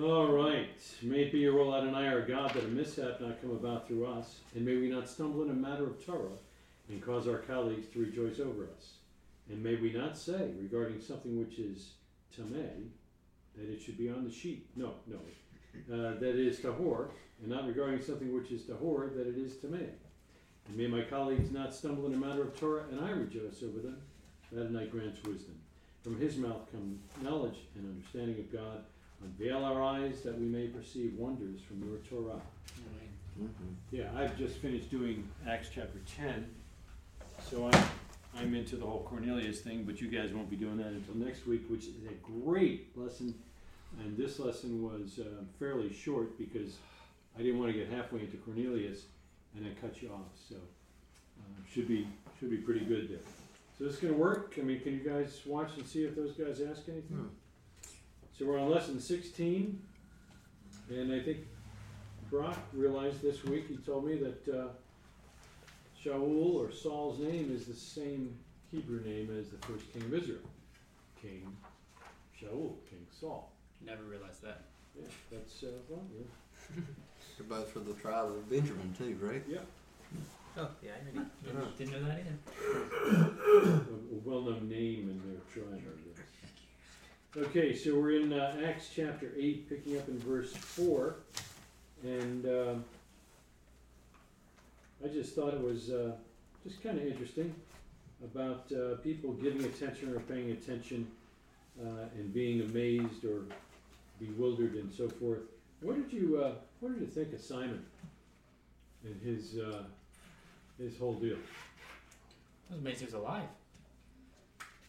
All right. May it be your will, Adonai, our God, that a mishap not come about through us, and may we not stumble in a matter of Torah, and cause our colleagues to rejoice over us. And may we not say regarding something which is tameh, that it should be on the sheet. No, no. Uh, that it is tahor, and not regarding something which is tahor, that it is tameh. And may my colleagues not stumble in a matter of Torah, and I rejoice over them. That grants wisdom. From his mouth come knowledge and understanding of God. Unveil our eyes that we may perceive wonders from your Torah. Yeah, I've just finished doing Acts chapter ten, so I'm, I'm into the whole Cornelius thing, but you guys won't be doing that until next week, which is a great lesson. And this lesson was uh, fairly short because I didn't want to get halfway into Cornelius and then cut you off, so uh, should be should be pretty good there. So this is gonna work. I mean, can you guys watch and see if those guys ask anything? So we're on lesson sixteen, and I think Brock realized this week, he told me that uh, Shaul or Saul's name is the same Hebrew name as the first king of Israel. King Shaul, King Saul. Never realized that. Yeah, that's, uh, well, yeah. They're both for the tribe of Benjamin too, right? Yeah. Oh, yeah, I. Didn't, didn't know that either. a, a well-known name in their tribe, I guess. Okay, so we're in uh, Acts chapter eight, picking up in verse four, and um, I just thought it was uh, just kind of interesting about uh, people giving attention or paying attention uh, and being amazed or bewildered and so forth. What did you uh, What did you think of Simon and his uh, his whole deal? It was amazing he was alive.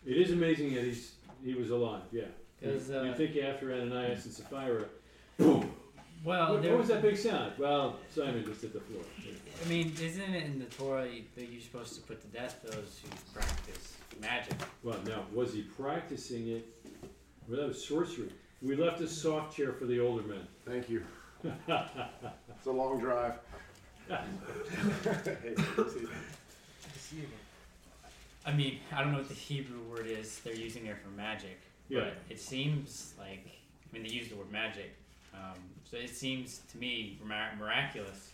It is amazing that he's he was alive. Yeah. 'Cause, you uh, think after Ananias and Sapphira, boom. Well, what, there what was that big sound? Well, Simon just hit the floor. I mean, isn't it in the Torah that you're supposed to put to death those who practice magic? Well, now was he practicing it? Well, that was sorcery. We left a soft chair for the older men. Thank you. It's a long drive. I mean, I don't know what the Hebrew word is they're using there for magic, Yeah. but it seems like I mean they use the word magic, um, so it seems to me miraculous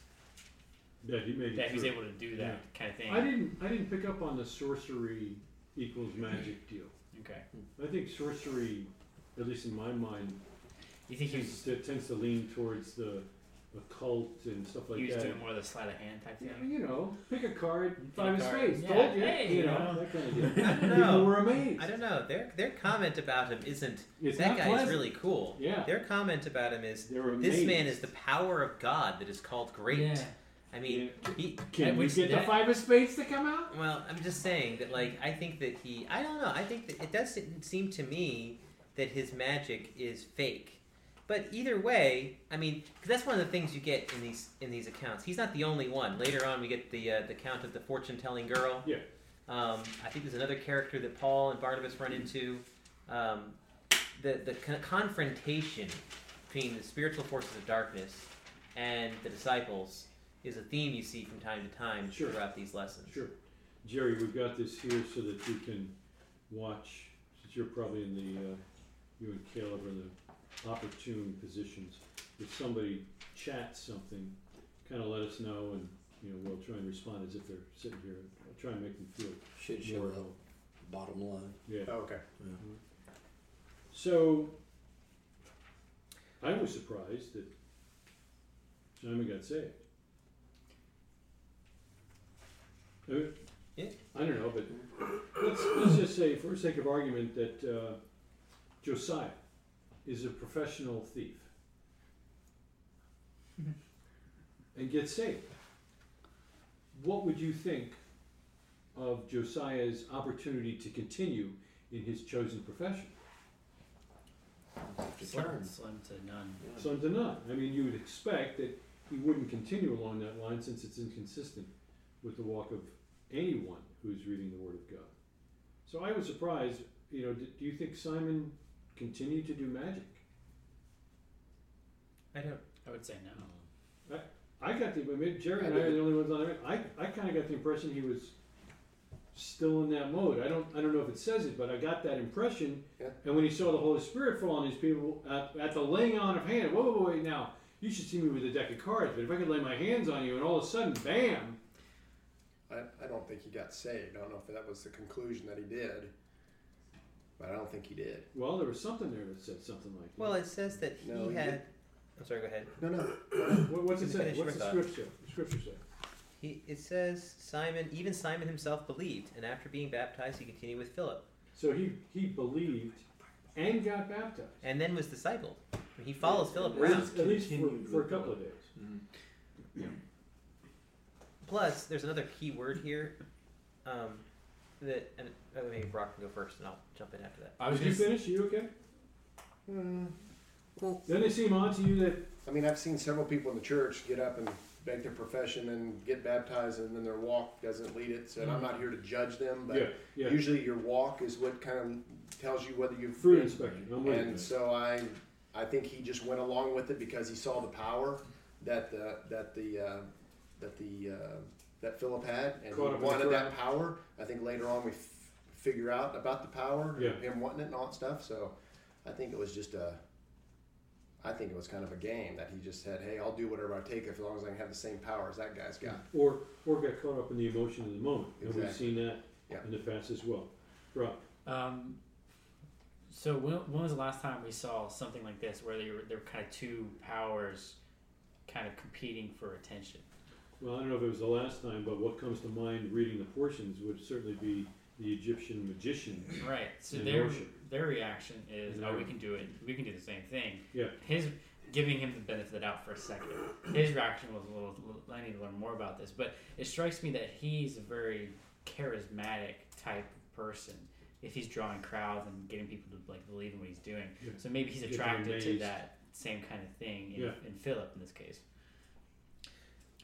That he made that he's able to do that kind of thing. I didn't. I didn't pick up on the sorcery equals magic deal. Okay, I think sorcery, at least in my mind, you think he was tends to lean towards the occult and stuff like he was that. doing more of the sleight of hand type Yeah, thing? you know, pick a card, Pick five a of card. spades, Yeah, told you, hey, you you know, know. that kind of deal. I don't People were amazed. I don't know. Their their comment about him isn't It's that guy pleasant. is really cool. Yeah. Their comment about him is this man is the power of God that is called great. Yeah. I mean, he. Can we get the that- five of spades to come out? Well, I'm just saying that like I think that he. I don't know. I think that it does seem to me that his magic is fake. But either way, I mean, because that's one of the things you get in these in these accounts. He's not the only one. Later on, we get the uh, the account of the fortune telling girl. Yeah. Um, I think there's another character that Paul and Barnabas run into. Um, the the con- confrontation between the spiritual forces of darkness and the disciples is a theme you see from time to time Sure. throughout these lessons. Sure. Jerry, we've got this here so that you can watch, since you're probably in the, uh, you and Caleb are in the opportune positions. If somebody chats something, kind of let us know and, you know, we'll try and respond as if they're sitting here. I'll try and make them feel Should show more up. at home. Bottom line. Yeah. Oh, okay. So, I was surprised that Simon got saved. Uh, Yeah. I don't know, but let's, let's just say, for the sake of argument, that uh, Josiah is a professional thief mm-hmm. and gets saved. What would you think of Josiah's opportunity to continue in his chosen profession? Have to Slim, slim to none. Slim to none. I mean, you would expect that he wouldn't continue along that line since it's inconsistent with the walk of anyone who's reading the Word of God. So I was surprised. You know, do, do you think Simon continued to do magic? I don't. I would say no. I I got the. I mean, Jerry and I are the only ones on there. I, I kind of got the impression he was still in that mode. I don't I don't know if it says it, but I got that impression. Yeah. And when he saw the Holy Spirit fall on these people at, at the laying on of hands, whoa, whoa, whoa, wait now. You should see me with a deck of cards, but if I could lay my hands on you and all of a sudden, bam, I, I don't think he got saved. I don't know if that was the conclusion that he did, but I don't think he did. well, there was something there that said something like that. Well, it says that he No, he had. did- I'm sorry. Go ahead. No, no. What, what's it Finish say? your What's the thought. scripture? The scripture say? He it says Simon. Even Simon himself believed, and after being baptized, he continued with Philip, So he he believed and got baptized. and then was discipled. He follows Philip At around. least, at least for, Continued for a with couple of Philip. days. Mhm. Plus, there's another key word here. Um, that and uh, maybe Brock can go first, and I'll jump in after that. I was Did you gonna finish? you okay? Hmm. Doesn't it seem odd to you that I mean, I've seen several people in the church get up and make their profession and get baptized, and then their walk doesn't lead it. So and I'm not here to judge them, but yeah yeah usually your walk is what kind of tells you whether you've fruit inspection? I'm with you. And so I, I think he just went along with it because he saw the power that the that the uh, that the uh, that Philip had, and Caught he wanted that crowd. power. I think later on we f- figure out about the power, Yeah. him wanting it and all that stuff. So I think it was just a. I think it was kind of a game that he just said, "Hey, I'll do whatever I take as long as I can have the same power as that guy's got." or or got caught up in the emotion of the moment, and we've seen that Yeah. in the past as well. Rob, Um, so when, when was the last time we saw something like this, where there were, there were kind of two powers, kind of competing for attention? Well, I don't know if it was the last time, but what comes to mind reading the portions would certainly be the Egyptian magician. Right. So And their worship. their reaction is, And "Oh, we can do it. We can do the same thing." Yeah. His giving him the benefit of the doubt for a second. His reaction was a little. I need to learn more about this, but it strikes me that he's a very charismatic type of person. If he's drawing crowds and getting people to like believe in what he's doing, Yeah. so maybe he's Get them attracted to amazed. that same kind of thing in, Yeah. in Philip in this case.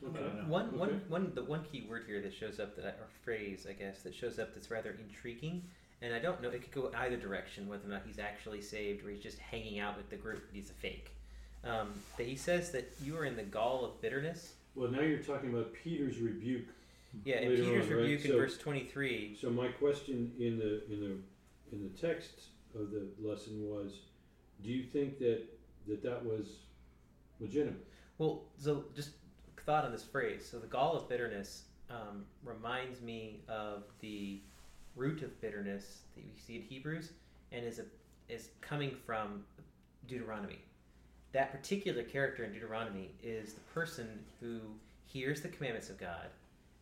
Okay. I don't know. One, one, Okay. one, the one key word here that shows up that, I, or phrase, I guess, that shows up that's rather intriguing, and I don't know, it could go either direction, whether or not he's actually saved or he's just hanging out with the group, but he's a fake. Um, that he says that you are in the gall of bitterness. Well, now you're talking about Peter's rebuke. Yeah, in Later Peter's on, right? rebuke in So- verse 23, So my question in the in the in the text of the lesson was, do you think that that that was legitimate? Well, so just thought on this phrase. So the gall of bitterness um, reminds me of the root of bitterness that we see in Hebrews, and is a, is coming from Deuteronomy. That particular character in Deuteronomy is the person who hears the commandments of God,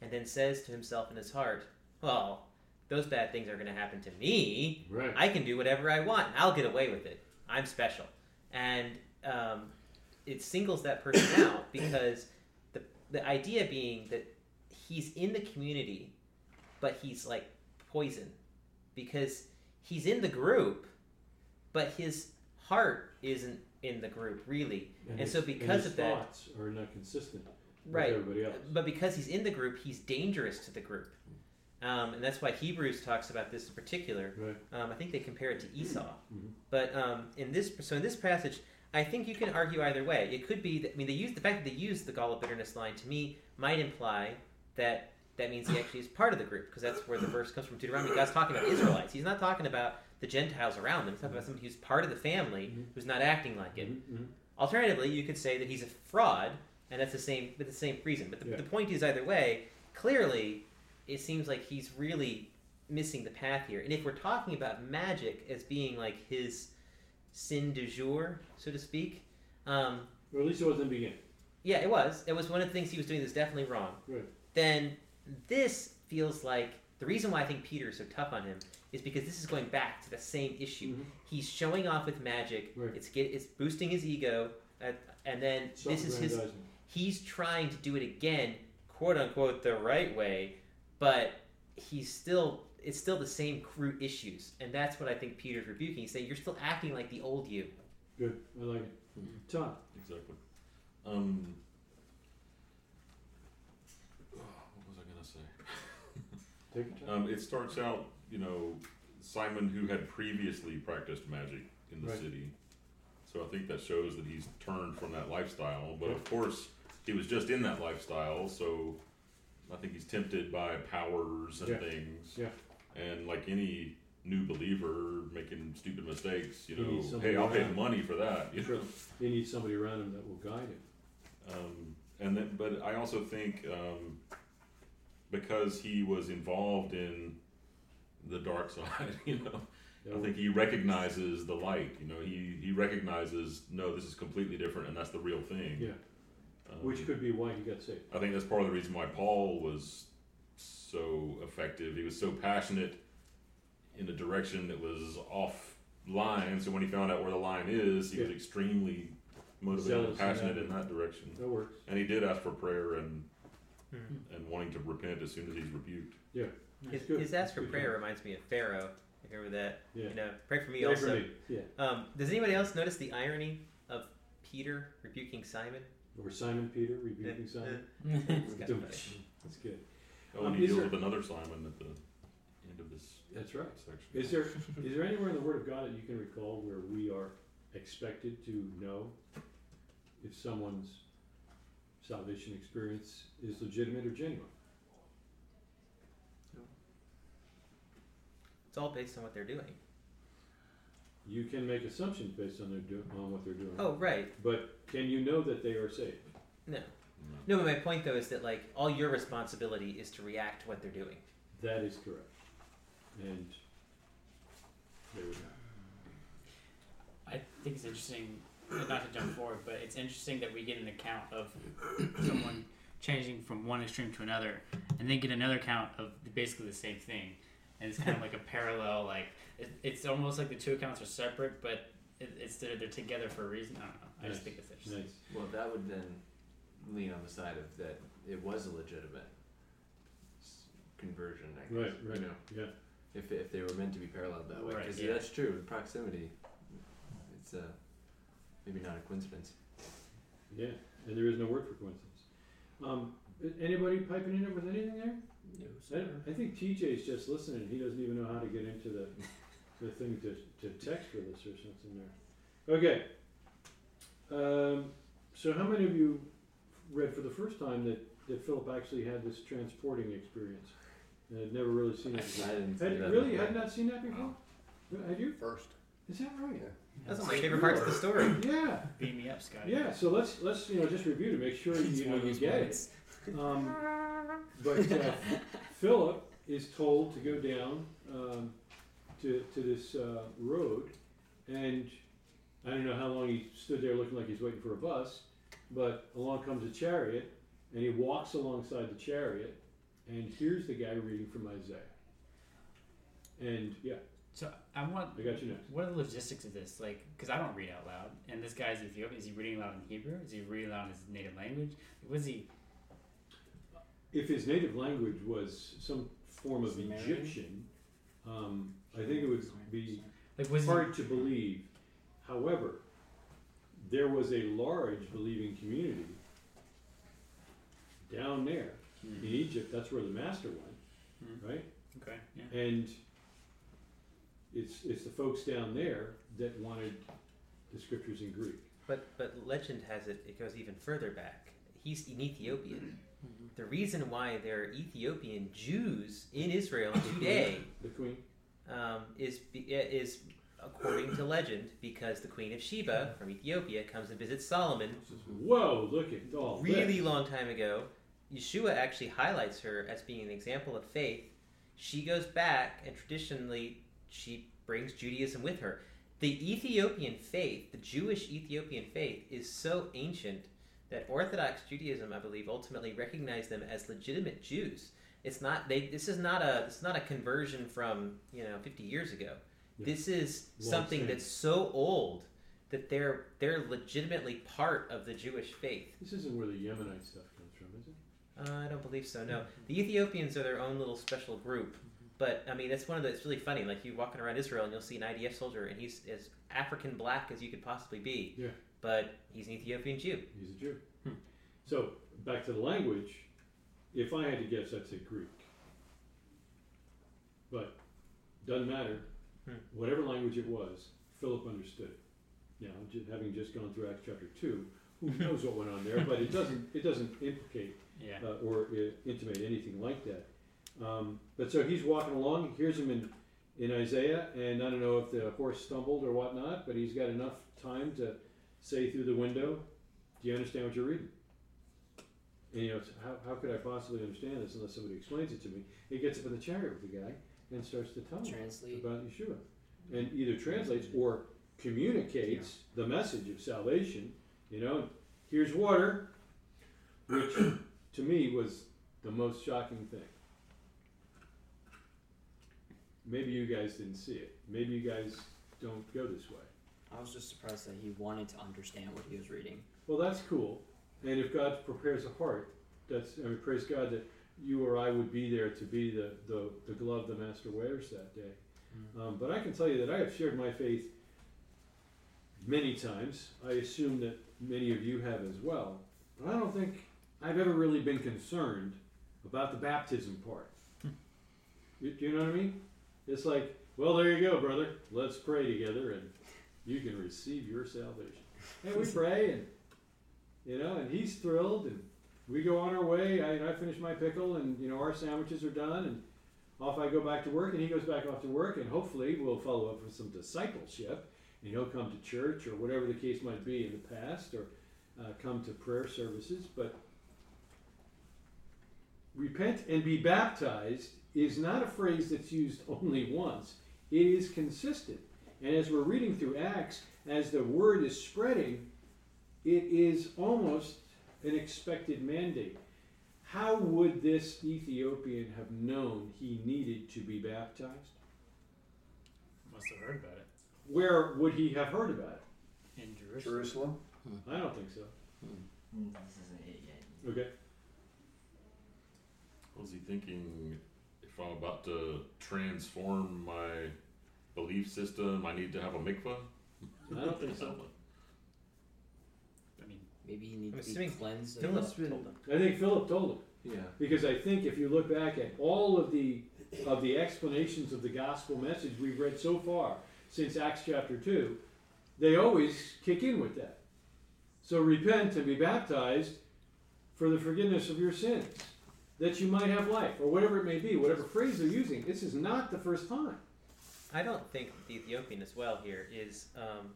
and then says to himself in his heart, "Well, those bad things are going to happen to me. Right. I can do whatever I want. I'll get away with it. I'm special. And um, it singles that person out because the idea being that he's in the community, but he's like poison because he's in the group, but his heart isn't in the group really. And his- so because of that- thoughts are not consistent Right. with everybody else. But because he's in the group, he's dangerous to the group. Um, and that's why Hebrews talks about this in particular. Right. Um, I think they compare it to Esau. Mhm. But um, in this, so in this passage, I think you can argue either way. It could be that I mean, they use the fact that they use the gall of bitterness line to me might imply that that means he actually is part of the group because that's where the verse comes from Deuteronomy. God's talking about Israelites. He's not talking about the Gentiles around them. He's talking about somebody who's part of the family Mhm. who's not acting like it. Mhm, mhm. Alternatively, you could say that he's a fraud, and that's the same with the same reason. But the, Yeah. the point is, either way, clearly, it seems like he's really missing the path here. And if we're talking about magic as being like his sin du jour, so to speak, um, Or at least it wasn't in the beginning. yeah, it was. It was one of the things he was doing that's definitely wrong. Right. Then this feels like the reason why I think Peter is so tough on him is because this is going back to the same issue. Mhm. He's showing off with magic. Right. It's get it's boosting his ego, uh, and then this is his. He's trying to do it again, quote unquote, the right way, but he's still. It's still the same root issues, and that's what I think Peter's rebuking. He's saying you're still acting like the old you. Good. I like it. Todd. Exactly. Um, what was I gonna say? Take your time. Um, it starts out, you know, Simon who had previously practiced magic in the Right. city. So I think that shows that he's turned from that lifestyle. But of course, he was just in that lifestyle, so I think he's tempted by powers and Yeah. things. Yeah. And like any new believer making stupid mistakes, you know, somebody hey, I'll pay the around. money for that. You know? He needs somebody around him that will guide him. Um, and then, but I also think um, because he was involved in the dark side, you know, That I think he recognizes the light. You know, he he recognizes no, this is completely different, and that's the real thing. Yeah. Um, Which could be why he got saved. I think that's part of the reason why Paul was so effective. He was so passionate in a direction that was off line. So when he found out where the line is, he was extremely motivated and Zealous in passionate that. in that direction. That works. And he did ask for prayer and Mhm. and wanting to repent as soon as he's rebuked. His, his ask for prayer job. reminds me of Pharaoh. You remember that? Yeah. You know, pray for me Pray also. for me. Yeah. Um, does anybody else notice the irony of Peter rebuking Simon? Or Simon Peter rebuking Simon. It's kind of Dum- funny. That's good. Oh, and Um, he is deals there- with another Simon at the end of this That's right. section. Is there is there anywhere in the Word of God that you can recall where we are expected to know if someone's salvation experience is legitimate or genuine? No. It's all based on what they're doing. You can make assumptions based on their do- on what they're doing. Oh, right. But can you know that they are saved? No. No. No, but my point though is that like all your responsibility is to react to what they're doing. That is correct. And there we go. I think it's interesting, not to jump forward, but it's interesting that we get an account of someone changing from one extreme to another, and then get another account of basically the same thing, and it's kind of like a parallel. Like it, it's almost like the two accounts are separate, but it, it's they're, they're together for a reason. I don't know. I just think it's interesting. Nice. Well, that would then lean on the side of that it was a legitimate s- conversion. I guess. Right, right. You know, Yeah. if if they were meant to be paralleled that way, Right, because yeah. that's true. The proximity, it's uh, maybe not a coincidence. Yeah. And there is no word for coincidence. Um, a- anybody piping in with anything there? I, I think TJ's just listening. He doesn't even know how to get into the, the thing to, to text with us or something there. Okay. Um, so how many of you read for the first time that, that Philip actually had this transporting experience? And had never really seen I it before. didn't see Had, that really? Before. had not seen that before? Had you? First. Is that right? That's one of my favorite parts of the story. Yeah. Beat me up, Scott. Yeah. So let's let's you know just review to make sure you know you get it. Um, but uh, Philip is told to go down um, to, to this uh, road, and I don't know how long he stood there looking like he's waiting for a bus, but along comes a chariot, and he walks alongside the chariot, and here's the guy reading from Isaiah. And yeah, So I want. I got you next. What are the logistics of this? Like, because I don't read out loud, and this guy's Ethiopian. Is he reading aloud in Hebrew? Is he reading aloud in his native language? Was he? If his native language was some form of? Egyptian, um, I think it would be Like, was hard to believe. However, there was a large believing community down there he? in Egypt. That's where the master went, Hmm. right? Okay. Yeah. And it's it's the folks down there that wanted the scriptures in Greek. But but legend has it it goes even further back. He's an Ethiopian. The reason why there are Ethiopian Jews in Israel today The queen. um, is be- is according to legend because the Queen of Sheba from Ethiopia comes and visits Solomon Whoa! Look at all really this. long time ago. Yeshua actually highlights her as being an example of faith. She goes back, and traditionally, she brings Judaism with her. The Ethiopian faith, the Jewish Ethiopian faith, is so ancient that Orthodox Judaism, I believe, ultimately recognized them as legitimate Jews. It's not they. This is not a. It's not a conversion from you know 50 years ago. Yeah. This is something that's so old that they're they're legitimately part of the Jewish faith. This isn't where the Yemenite stuff comes from, is it? Uh, I don't believe so. No, the Ethiopians are their own little special group. But I mean, it's one of the. It's really funny. Like you walking around Israel and you'll see an IDF soldier, and he's as African black as you could possibly be. Yeah. But he's an Ethiopian Jew. He's a Jew. Hmm. So back to the language. If I had to guess, I'd say Greek. But doesn't matter. Hmm. Whatever language it was, Philip understood it. Now, having just gone through Acts chapter two, who knows what went on there, but it doesn't, it doesn't implicate Yeah. uh, or uh, intimate anything like that. Um, but so he's walking along, he hears him in, in Isaiah, and I don't know if the horse stumbled or whatnot, but he's got enough time to say through the window, Do you understand what you're reading? And you know, how, how could I possibly understand this unless somebody explains it to me? He gets up in the chariot with the guy and starts to tell him Translate. about Yeshua. And either translates or communicates the message of salvation. You know, here's water, which to me was the most shocking thing. Maybe you guys didn't see it. Maybe you guys don't go this way. I was just surprised that he wanted to understand what he was reading. Well, that's cool. And if God prepares a heart, that's, I mean, praise God that you or I would be there to be the, the, the glove the Master wears that day. Um, but I can tell you that I have shared my faith many times. I assume that many of you have as well. But I don't think I've ever really been concerned about the baptism part. You, do you know what I mean? It's like, well, there you go, brother. Let's pray together and you can receive your salvation. And we pray and you know, and he's thrilled, and we go on our way. I, I finish my pickle, and you know, our sandwiches are done, and off I go back to work, and he goes back off to work, and hopefully we'll follow up with some discipleship, and he'll come to church or whatever the case might be in the past, or uh, come to prayer services. But repent and be baptized is not a phrase that's used only once; it is consistent. And as we're reading through Acts, as the word is spreading, it is almost an expected mandate. How would this Ethiopian have known he needed to be baptized? Must have heard about it Where would he have heard about it? in Jerusalem. Jerusalem. I don't think so. This isn't it yet. Okay. What was he thinking? If I'm about to transform my belief system, I need to have a mikvah. I don't think so. I mean, Maybe he needs I'm to be assuming cleansed. of Philip the- told him. I think Philip told him Yeah. because I think if you look back at all of the of the explanations of the gospel message we've read so far since Acts chapter two, they always kick in with that. So repent and be baptized for the forgiveness of your sins, that you might have life, or whatever it may be, whatever phrase they're using. This is not the first time. I don't think the Ethiopian as well here is um,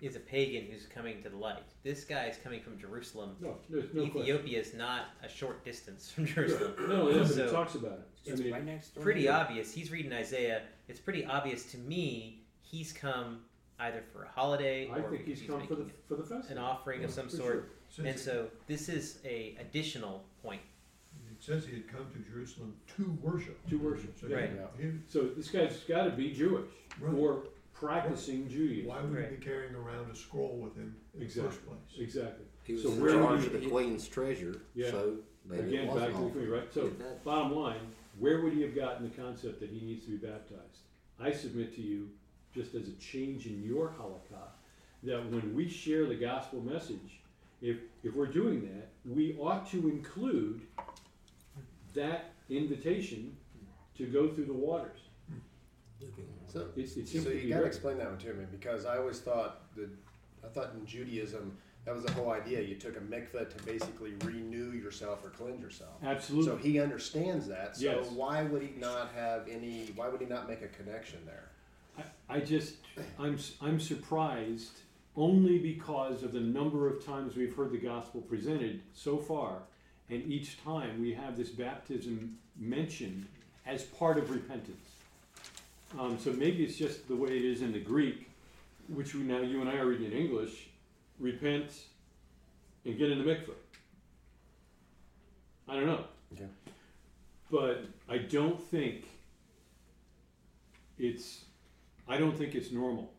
is a pagan who's coming to the light. This guy is coming from Jerusalem. No, there's no question. Ethiopia is not a short distance from Jerusalem. No, it is, but it talks about it. I It's mean, right next door. Pretty obvious. He's reading Isaiah. It's pretty obvious to me he's come either for a holiday I or think because he's come for the making for the festival. an offering of some sort. sure. And so this is a additional point. It says he had come to Jerusalem to worship. To worship, So. Right. he- he- So this guy's got to be Jewish Right. or practicing Judaism. why would Right. he be carrying around a scroll with him in Exactly. the first place? Exactly. He was So in where charge he- of the queen's treasure, Yeah. so maybe Again, it was back an to the queen, right? So, Get bottom line, where would he have gotten the concept that he needs to be baptized? I submit to you, just as a change in your halakha, that when we share the gospel message, if if we're doing that, we ought to include that invitation to go through the waters. So, It, it seems so you gotta explain that one to me because I always thought that I thought in Judaism that was the whole idea. You took a mikveh to basically renew yourself or cleanse yourself. Absolutely. So he understands that. So Yes. why would he not have any? Why would he not make a connection there? I, I just, I'm, I'm surprised only because of the number of times we've heard the gospel presented so far, and each time we have this baptism mentioned as part of repentance. Um, so maybe it's just the way it is in the Greek, which we now you and I are reading in English. Repent and get in the mikveh. I don't know. Okay. But I don't think it's I don't think it's normal.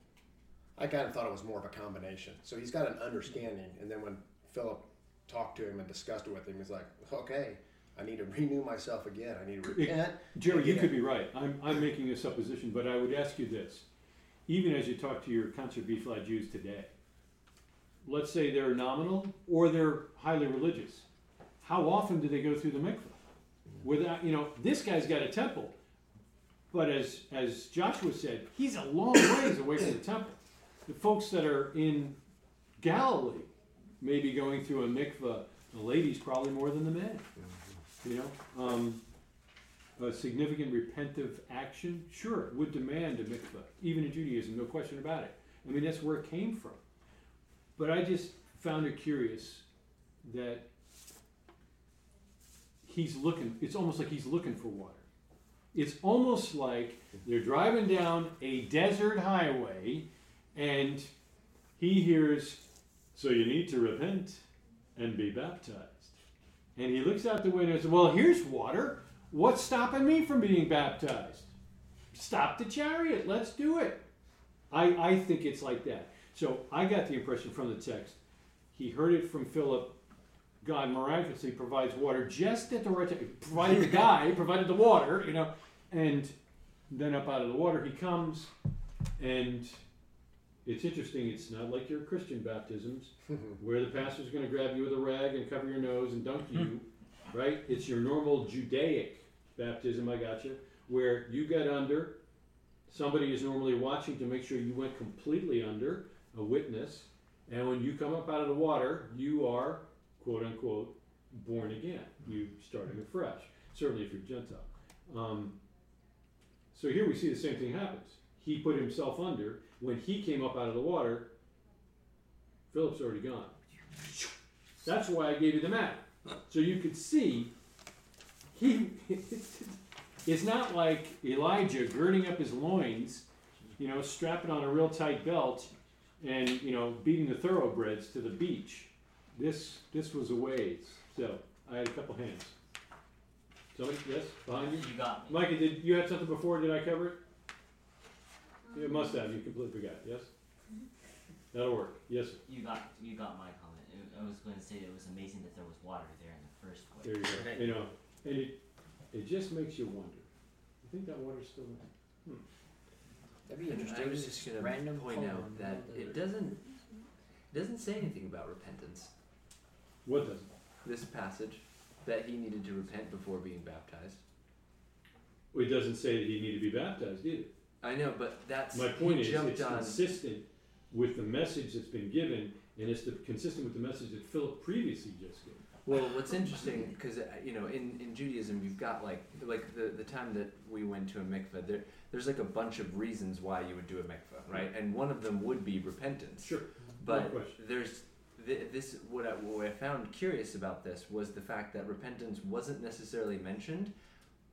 I kind of thought it was more of a combination. So he's got an understanding, and then when Philip talked to him and discussed it with him, he's like, "Okay, I need to renew myself again. I need to repent." Jerry, you Yeah. could be right. I'm, I'm making a supposition, but I would ask you this. Even as you talk to your concert B flat Jews today, let's say they're nominal or they're highly religious. How often do they go through the mikveh? Without, you know, this guy's got a temple, but as, as Joshua said, he's a long ways away from the temple. The folks that are in Galilee, maybe going through a mikveh, the ladies probably more than the men. You know, um, a significant repentive action, sure, would demand a mikveh, even in Judaism, no question about it. I mean, that's where it came from. But I just found it curious that he's looking, it's almost like he's looking for water. It's almost like they're driving down a desert highway and he hears, So you need to repent and be baptized. And he looks out the window and says, Well, here's water. What's stopping me from being baptized? Stop the chariot. Let's do it. I, I think it's like that. So I got the impression from the text, he heard it from Philip. God miraculously provides water just at the right time. Provided the guy, provided the water, you know, and then up out of the water he comes, and it's interesting. It's not like your Christian baptisms where the pastor's going to grab you with a rag and cover your nose and dunk you, right? It's your normal Judaic baptism. I got you, where you get under. Somebody is normally watching to make sure you went completely under, a witness, and when you come up out of the water, you are quote unquote born again. You starting afresh. Certainly, if you're Gentile. Um, so here we see the same thing happens. He put himself under. When he came up out of the water, Philip's already gone. That's why I gave you the map. So you could see he it's not like Elijah girding up his loins, you know, strapping on a real tight belt and, you know, beating the thoroughbreds to the beach. This this was a ways. So I had a couple hands. Somebody, yes, behind you? You got me. Micah, did you had something before? Did I cover it? You must have. You completely forgot. Yes. That'll work. Yes. sir. You got you got my comment. It- I was going to say it was amazing that there was water there in the first place. There you go. Right. You know, and it it just makes you wonder. You think that water's still there? Hmm. That'd be And interesting. I was just gonna Random point poem out that about it the- doesn't it doesn't say anything about repentance. What does? This passage that he needed to repent before being baptized. well, It doesn't say that he needed to be baptized either. I know, but that's My point is, it's on. consistent with the message that's been given, and it's the, consistent with the message that Philip previously just gave. Well, what's interesting because uh, you know in, in Judaism you've got like like the, the time that we went to a mikveh there there's like a bunch of reasons why you would do a mikveh right and one of them would be repentance Sure. but No there's th- this what I, what I found curious about this was the fact that repentance wasn't necessarily mentioned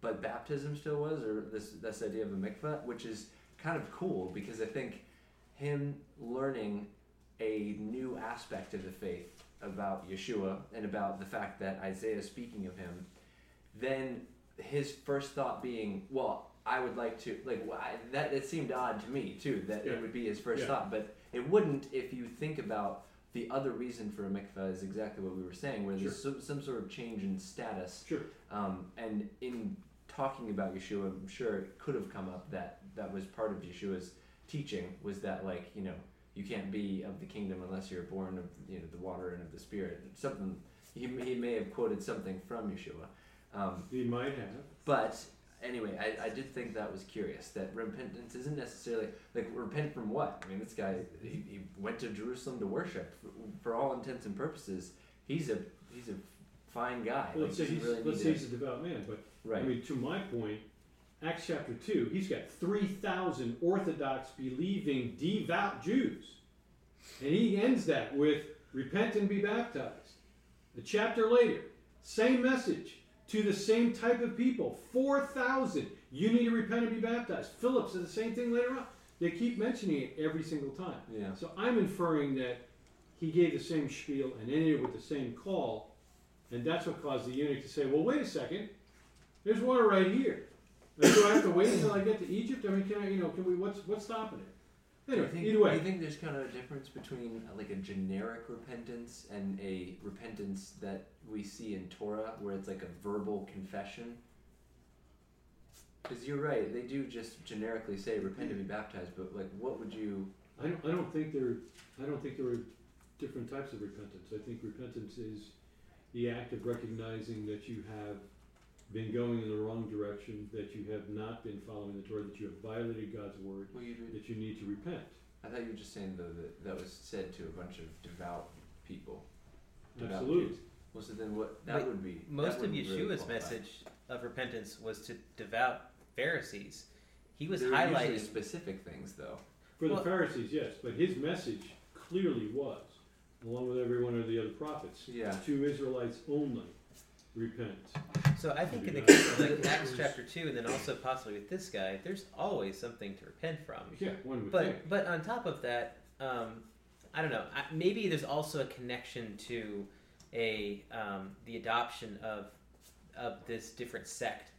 but baptism still was or this this idea of a mikvah, which is kind of cool because I think him learning a new aspect of the faith about Yeshua and about the fact that Isaiah is speaking of him, then his first thought being, well, I would like to like wh- I, that. It seemed odd to me too that Yeah. it would be his first Yeah. thought, but it wouldn't if you think about the other reason for a mikvah is exactly what we were saying, where there's some, some sort of change in status. Sure. Um, and in talking about Yeshua, I'm sure it could have come up that that was part of Yeshua's teaching was that like you know you can't be of the kingdom unless you're born of you know the water and of the spirit. Something he, he may have quoted something from Yeshua, um, He might have. but anyway, I, I did think that was curious that repentance isn't necessarily like repent from what. I mean, this guy he, he went to Jerusalem to worship for, for all intents and purposes. He's a he's a fine guy. Well, Like, let's say he's, really let's say he's a devout man, but right. I mean, to my point, Acts chapter 2, he's got 3,000 Orthodox believing devout Jews. And he ends that with repent and be baptized. A chapter later, same message to the same type of people 4,000. You need to repent and be baptized. Philip says the same thing later on. They keep mentioning it every single time. yeah. So I'm inferring that he gave the same spiel and ended it with the same call, and that's what caused the eunuch to say, "Well, wait a second. There's water right here. Do I have to wait until I get to Egypt? I mean, can I, you know, can we? What's what's stopping it? Anyway, think, either Do way, you think there's kind of a difference between uh, like a generic repentance and a repentance that we see in Torah, where it's like a verbal confession? Because you're right, they do just generically say repent and be baptized, but like, what would you? I don't. I don't think there. I don't think there are different types of repentance. I think repentance is the act of recognizing that you have been going in the wrong direction, that you have not been following the Torah, that you have violated God's word, Well, you that you need to repent. I thought you were just saying though that that was said to a bunch of devout people. Devout Absolutely. Jews. Well, so then what? That But would be that Most of wouldn't really Yeshua's qualify. message of repentance was to devout Pharisees. He was There highlighting. specific things though. For the Pharisees, yes, but his message clearly was, along with every one of the other prophets, Yeah. to Israelites only, repent. So I think in the case of like Acts chapter two, and then also possibly with this guy, there's always something to repent from. Yeah, one would But think. but on top of that, um, I don't know. I, maybe there's also a connection to a um, the adoption of of this different sect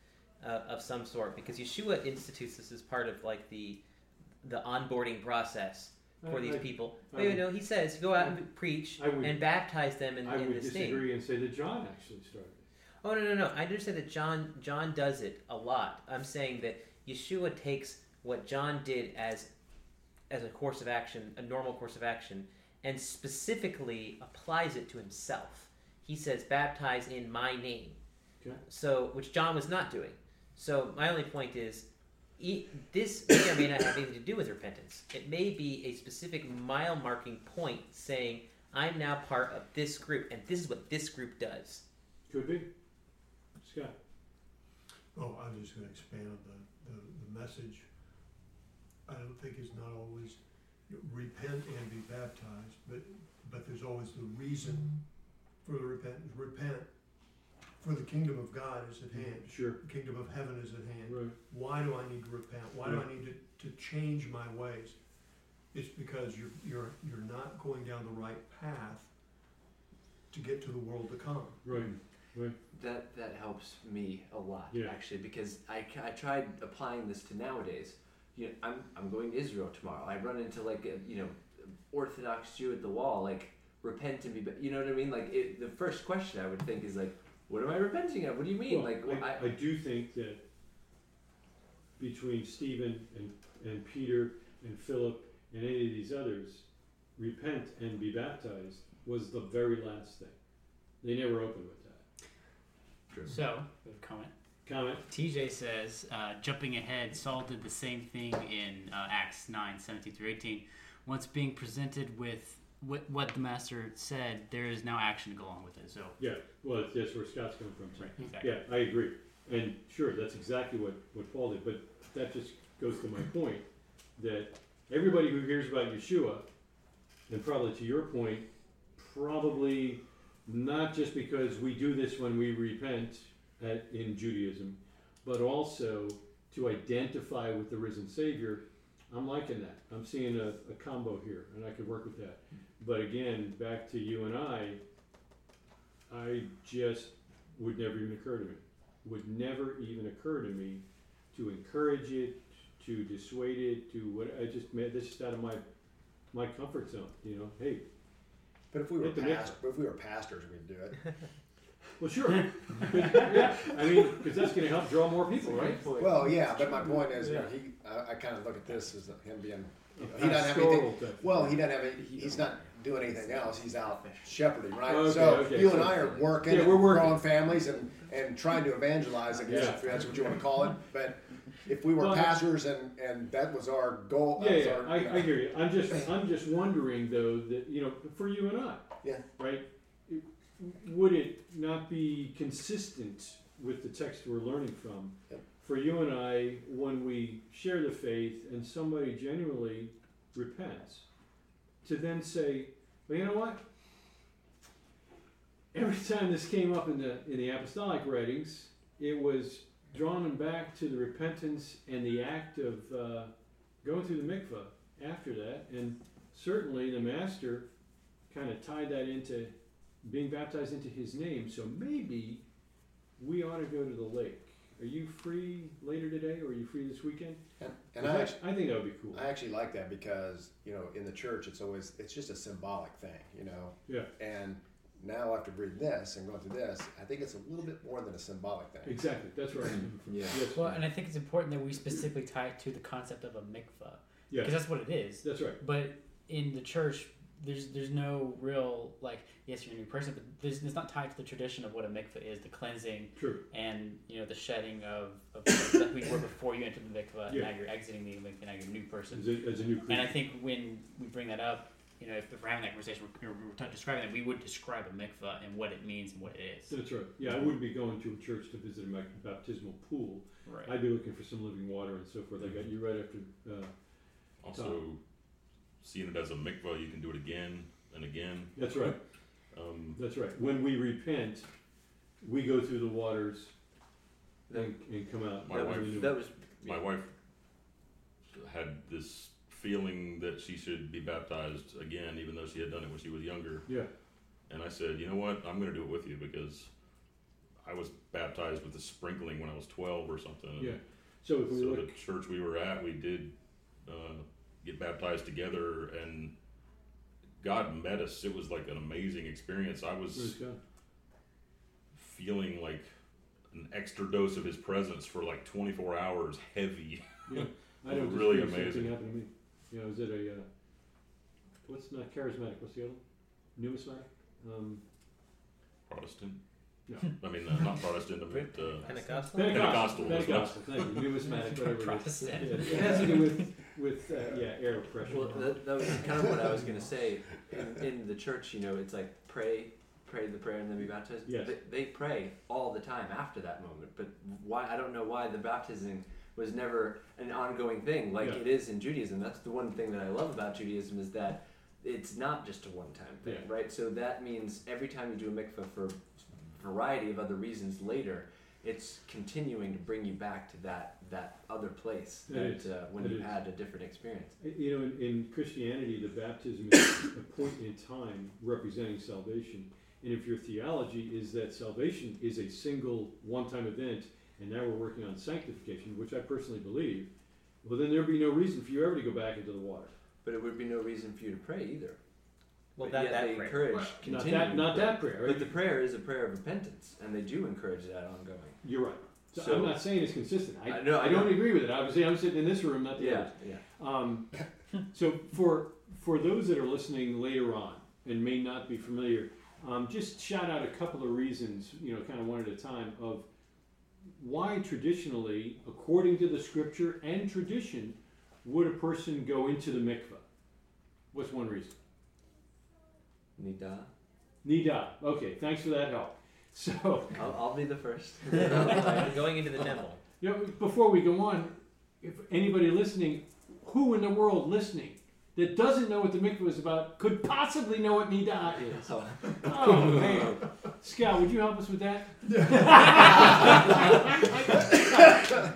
uh, of some sort because Yeshua institutes this as part of like the the onboarding process for I- these I- people. I Wait, no, he says go out and preach and baptize them in, I in would this disagree and say that John actually started. Oh no no no! I understand that John John does it a lot. I'm saying that Yeshua takes what John did as as a course of action, a normal course of action, and specifically applies it to himself. He says, "Baptize in my name." Okay. So, which John was not doing. So, my only point is, e- this may or may not have anything to do with repentance. It may be a specific mile marking point saying, "I'm now part of this group, and this is what this group does." Could be. Scott. Oh, I'm just gonna expand on the, the, the message. I don't think it's not always repent and be baptized, but, but there's always the reason for the repentance. Repent, for the kingdom of God is at hand. Sure. The kingdom of heaven is at hand. Right. Why do I need to repent? Why do I need to, to change my ways? It's because you're, you're, you're not going down the right path to get to the world to come. Right. That that helps me a lot Yeah. actually because I, I tried applying this to nowadays. You know, I'm I'm going to Israel tomorrow. I run into like a you know Orthodox Jew at the wall like repent and be ba-" you know what I mean like it, the first question I would think is like what am I repenting of? What do you mean? Well, like well, I, I do think that between Stephen and, and Peter and Philip and any of these others, repent and be baptized was the very last thing. They never opened with that. So, we have a comment. Comment? TJ says, uh, jumping ahead, Saul did the same thing in uh, Acts 9 17 through 18. Once being presented with what, what the master said, there is now action to go along with it. So, Yeah, well, that's where Scott's coming from. too. right, exactly. Yeah, I agree. And sure, that's exactly what, what Paul did, but that just goes to my point that everybody who hears about Yeshua, and probably to your point, probably not just because we do this when we repent at, in Judaism, but also to identify with the risen Savior. I'm liking that. I'm seeing a, a combo here, and I could work with that. But again, back to you and I, I just would never even occur to me. Would never even occur to me to encourage it, to dissuade it, to what I just made this is out of my my comfort zone. You know, hey, But if we were Hit the mix. past, if we were pastors, we'd do it. well, sure, yeah. I mean, because that's going to help draw more people, right? Well, yeah, but my point is, Yeah. he, I, I kind of look at this as him being he doesn't have anything. Well, he doesn't have any. He's not doing anything else. He's out shepherding, right? Okay, so okay, you so- and I are working, Yeah, we're working. growing families, and and trying to evangelize. I guess Yeah. if that's what you want to call it. But if we were Well, pastors and and that was our goal, Yeah, yeah, our, I, you know, I hear you. I'm just, I'm just wondering though that you know, for you and I, Yeah. right? it- Would it not be consistent with the text we're learning from Yep. for you and I when we share the faith and somebody genuinely repents, to then say, well, you know what? Every time this came up in the in the apostolic writings, it was drawn them back to the repentance and the act of uh, going through the mikvah after that, and certainly the master kind of tied that into being baptized into his name. So maybe we ought to go to the lake. Are you free later today, or are you free this weekend? and, and 'Cause I I, actually, I think that would be cool. I actually like that because you know in the church it's always it's just a symbolic thing, you know. Yeah. And now after reading this and going through this, I think it's a little bit more than a symbolic thing. Exactly. That's where I'm coming from. Yeah. Yes. Well, and I think it's important that we specifically tie it to the concept of a mikvah. yeah. Because that's what it is. That's right. But in the church, there's there's no real like yes you're a new person, but there's, it's not tied to the tradition of what a mikvah is, the cleansing True. and you know the shedding of, of that we were before you entered the mikvah. Yeah. Now you're exiting the mikvah. And now you're a new person. As a, as a new And I think when we bring that up, you know, if, if we're having that conversation, we're, we're t- describing that, we would describe a mikveh and what it means and what it is. That's right. Yeah, I wouldn't be going to a church to visit a mac- baptismal pool. Right. I'd be looking for some living water and so forth. I got you right after. Uh, Also, seeing it as a mikvah, you can do it again and again. that's right. Um, That's right. When we repent, we go through the waters and, and come out. My wife- with a new- that was my wife had this feeling that she should be baptized again, even though she had done it when she was younger. Yeah. And I said, you know what? I'm going to do it with you because I was baptized with a sprinkling when I was 12 or something. Yeah. So if we So the church we were at, we did uh, get baptized together, and God met us. It was like an amazing experience. I was feeling like an extra dose of His presence for like 24 hours, heavy. I know. really amazing. Happened to me. You know, is it a uh, what's not charismatic? What's the other? one? Numismatic. Um, Protestant. No. I mean, uh, not Protestant. I meant uh, Pentecostal. Pentecostal. Pentecostal. Pentecostal. Thank you. Numismatic. Whatever. it is. Protestant. Yeah, it has to do with with uh, yeah air pressure. Well, that, that was kind of what I was gonna say. In, in the church, you know, it's like pray, pray the prayer, and then be baptized. Yes. They, they pray all the time after that moment. But why? I don't know why the baptizing was never an ongoing thing like Yeah. it is in Judaism. That's the one thing that I love about Judaism is that it's not just a one-time thing, Yeah. right? So that means every time you do a mikvah for a variety of other reasons later, it's continuing to bring you back to that that other place that uh, when It you is. had a different experience. You know, in, in Christianity, the baptism is a point in time representing salvation. And if your theology is that salvation is a single one-time event, and now we're working on sanctification, which I personally believe, well, then there'd be no reason for you ever to go back into the water. But it would be no reason for you to pray either. Well, But that yet that they prayer. encourage Not continuing that, not prayer. that prayer. Right? But the prayer is a prayer of repentance, and they do encourage that ongoing. You're right. So, So- I'm not saying it's consistent. I, I know, I I don't know. agree with it. Obviously, I'm sitting in this room, not the Yeah, others. yeah. Um, so for for those that are listening later on and may not be familiar, um, just shout out a couple of reasons, you know, kind of one at a time, of why traditionally, according to the scripture and tradition, would a person go into the mikveh? What's one reason? Nida. Nida. Okay, thanks for that help. So, I'll, I'll be the first. going into the temple. you know, before we go on, if anybody listening, who in the world listening that doesn't know what the mikveh is about could possibly know what Nida is? Oh man, Scout, would you help us with that?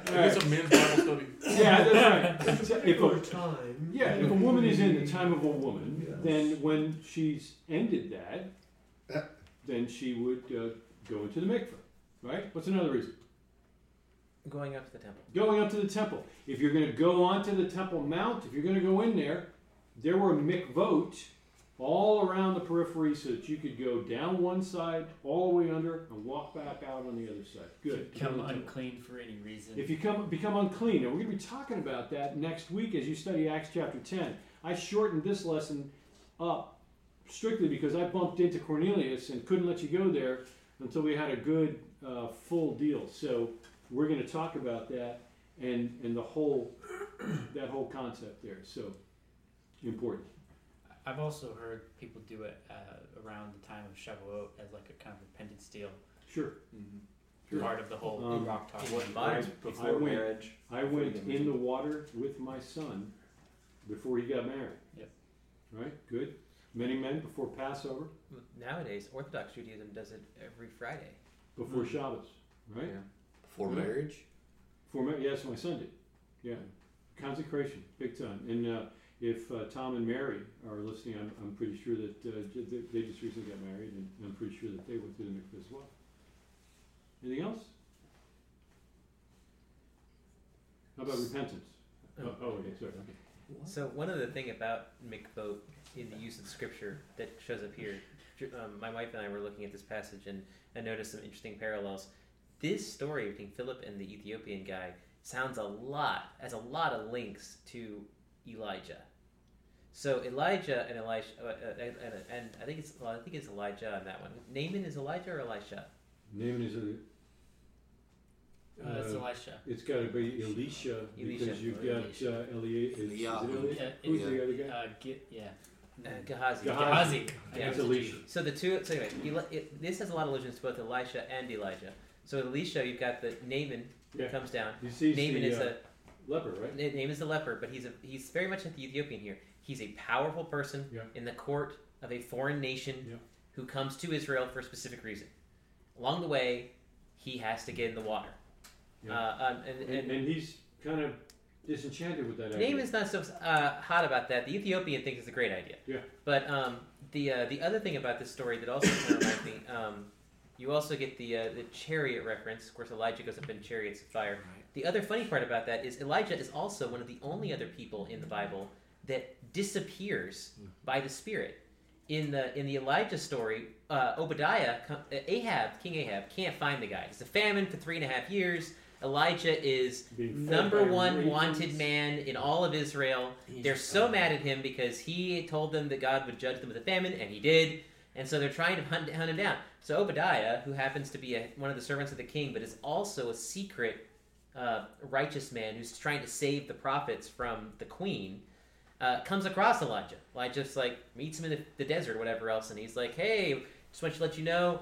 All right. It's a men's Bible study. Yeah, that's right. So if For a, a time. yeah, if a woman is in the time of a woman, then when she's ended that, then she would uh, go into the mikveh, right? What's another reason? Going up to the temple. Going up to the temple. If you're going to go onto the Temple Mount, if you're going to go in there, there were mikvot all around the periphery so that you could go down one side, all the way under, and walk back out on the other side. Good. Become Go to the temple. unclean for any reason. If you come, become unclean, and we're going to be talking about that next week as you study Acts chapter 10. I shortened this lesson up strictly because I bumped into Cornelius and couldn't let you go there until we had a good, uh, full deal. So we're going to talk about that and, and the whole, that whole concept there. So important. I've also heard people do it uh, around the time of Shavuot as like a kind of repentance deal, Sure. Sure. part of the whole Um, rock talk. in thing. modern- I Before went- marriage. I went in the water with my son before he got married. Yep. Right? Good. Many men before Passover, Nowadays, Orthodox Judaism does it every Friday. before Shabbos. Right? Yeah. Before Yeah. marriage? For ma- yes, my son did. Yeah, consecration, big time. And uh, if uh, Tom and Mary are listening, I'm, I'm pretty sure that uh, they, they just recently got married, and I'm pretty sure that they went through the mikveh as well. Anything else? How about repentance? Oh, oh okay, sorry. Okay. So one of the thing about mikvot in the use of scripture that shows up here, um, my wife and I were looking at this passage and I noticed some interesting parallels. This story between Philip and the Ethiopian guy sounds a lot, has a lot of links to Elijah. So Elijah and Elisha, uh, uh, and, and, and I think it's well, I think it's Elijah on that one. Naaman is Elijah or Elisha? Naaman is a. Uh, that's uh, Elisha. It's got to be Elisha, Elisha. because you've got Elisha. uh, Elia. Is, is it Eliyahu. Elia? Yeah, Who's it's, the other guy? uh, get, yeah. Uh, Gehazi. Gehazi. Gehazi. Yeah. That's Elisha. So the two. So anyway, Eli, it, this has a lot of allusions to both Elisha and Elijah. So Elisha, you've got the Naaman Yeah. comes down. You see, Naaman the is uh, a leper, right? Na- Naaman's the leper, but he's a he's very much like the Ethiopian here. He's a powerful person Yeah. in the court of a foreign nation Yeah. who comes to Israel for a specific reason. Along the way, he has to get in the water. Yeah. Uh, um, and, And, and, and he's kind of disenchanted with that idea. Naaman's not so uh, hot about that. The Ethiopian thinks it's a great idea. Yeah. But um, the uh, the other thing about this story that also kind of reminds me, um, you also get the uh, the chariot reference. Of course, Elijah goes up in chariots of fire. The other funny part about that is Elijah is also one of the only other people in the Bible that disappears by the Spirit. In the in the Elijah story, uh, Obadiah, uh, Ahab, King Ahab, can't find the guy. It's a famine for three and a half years. Elijah is Being number one ravens. wanted man in all of Israel. They're so mad at him because he told them that God would judge them with a famine, and he did. And so they're trying to hunt, hunt him down. So Obadiah, who happens to be a, one of the servants of the king, but is also a secret uh, righteous man who's trying to save the prophets from the queen, uh, comes across Elijah. Elijah's like meets him in the, the desert or whatever else, and he's like, "Hey, just want to let you know,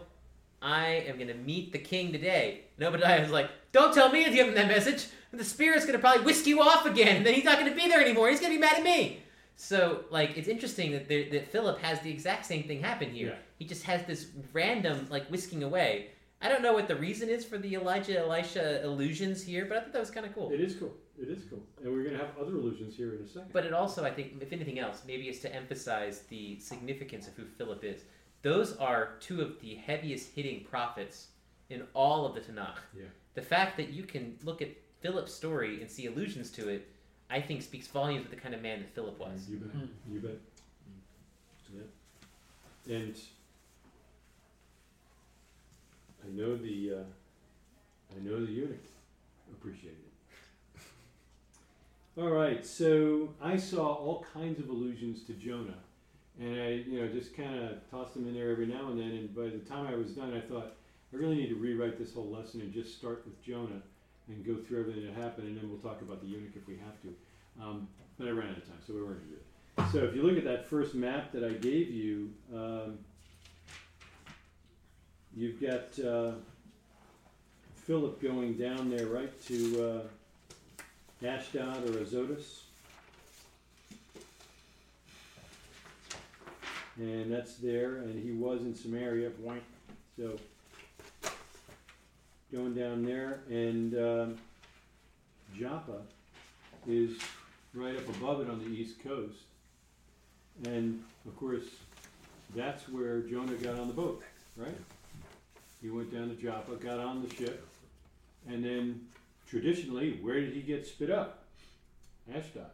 I am going to meet the king today." And Obadiah is like, "Don't tell me to give him that message. The spirit's going to probably whisk you off again, and then he's not going to be there anymore. He's going to be mad at me." So, like, it's interesting that, there, that Philip has the exact same thing happen here. Yeah. He just has this random, like, whisking away. I don't know what the reason is for the Elijah Elisha illusions here, but I thought that was kind of cool. It is cool. It is cool. And we're going to have other illusions here in a second. But it also, I think, if anything else, maybe is to emphasize the significance of who Philip is. Those are two of the heaviest hitting prophets in all of the Tanakh. Yeah. The fact that you can look at Philip's story and see allusions to it, I think speaks volumes of the kind of man that Philip was. You bet. Hmm. You bet. Yeah. And I know the uh, I know the eunuch appreciated it. All right, so I saw all kinds of allusions to Jonah, and I you know just kind of tossed them in there every now and then. And by the time I was done, I thought I really need to rewrite this whole lesson and just start with Jonah and go through everything that happened, and then we'll talk about the eunuch if we have to. Um, but I ran out of time, so we weren't going to do it. So if you look at that first map that I gave you, um, you've got uh, Philip going down there right to uh, Ashdod or Azotus. And that's there, and he was in Samaria, boink. so going down there, and um, Joppa is right up above it on the east coast. And of course, that's where Jonah got on the boat, right? He went down to Joppa, got on the ship, and then traditionally, where did he get spit up? Ashdod.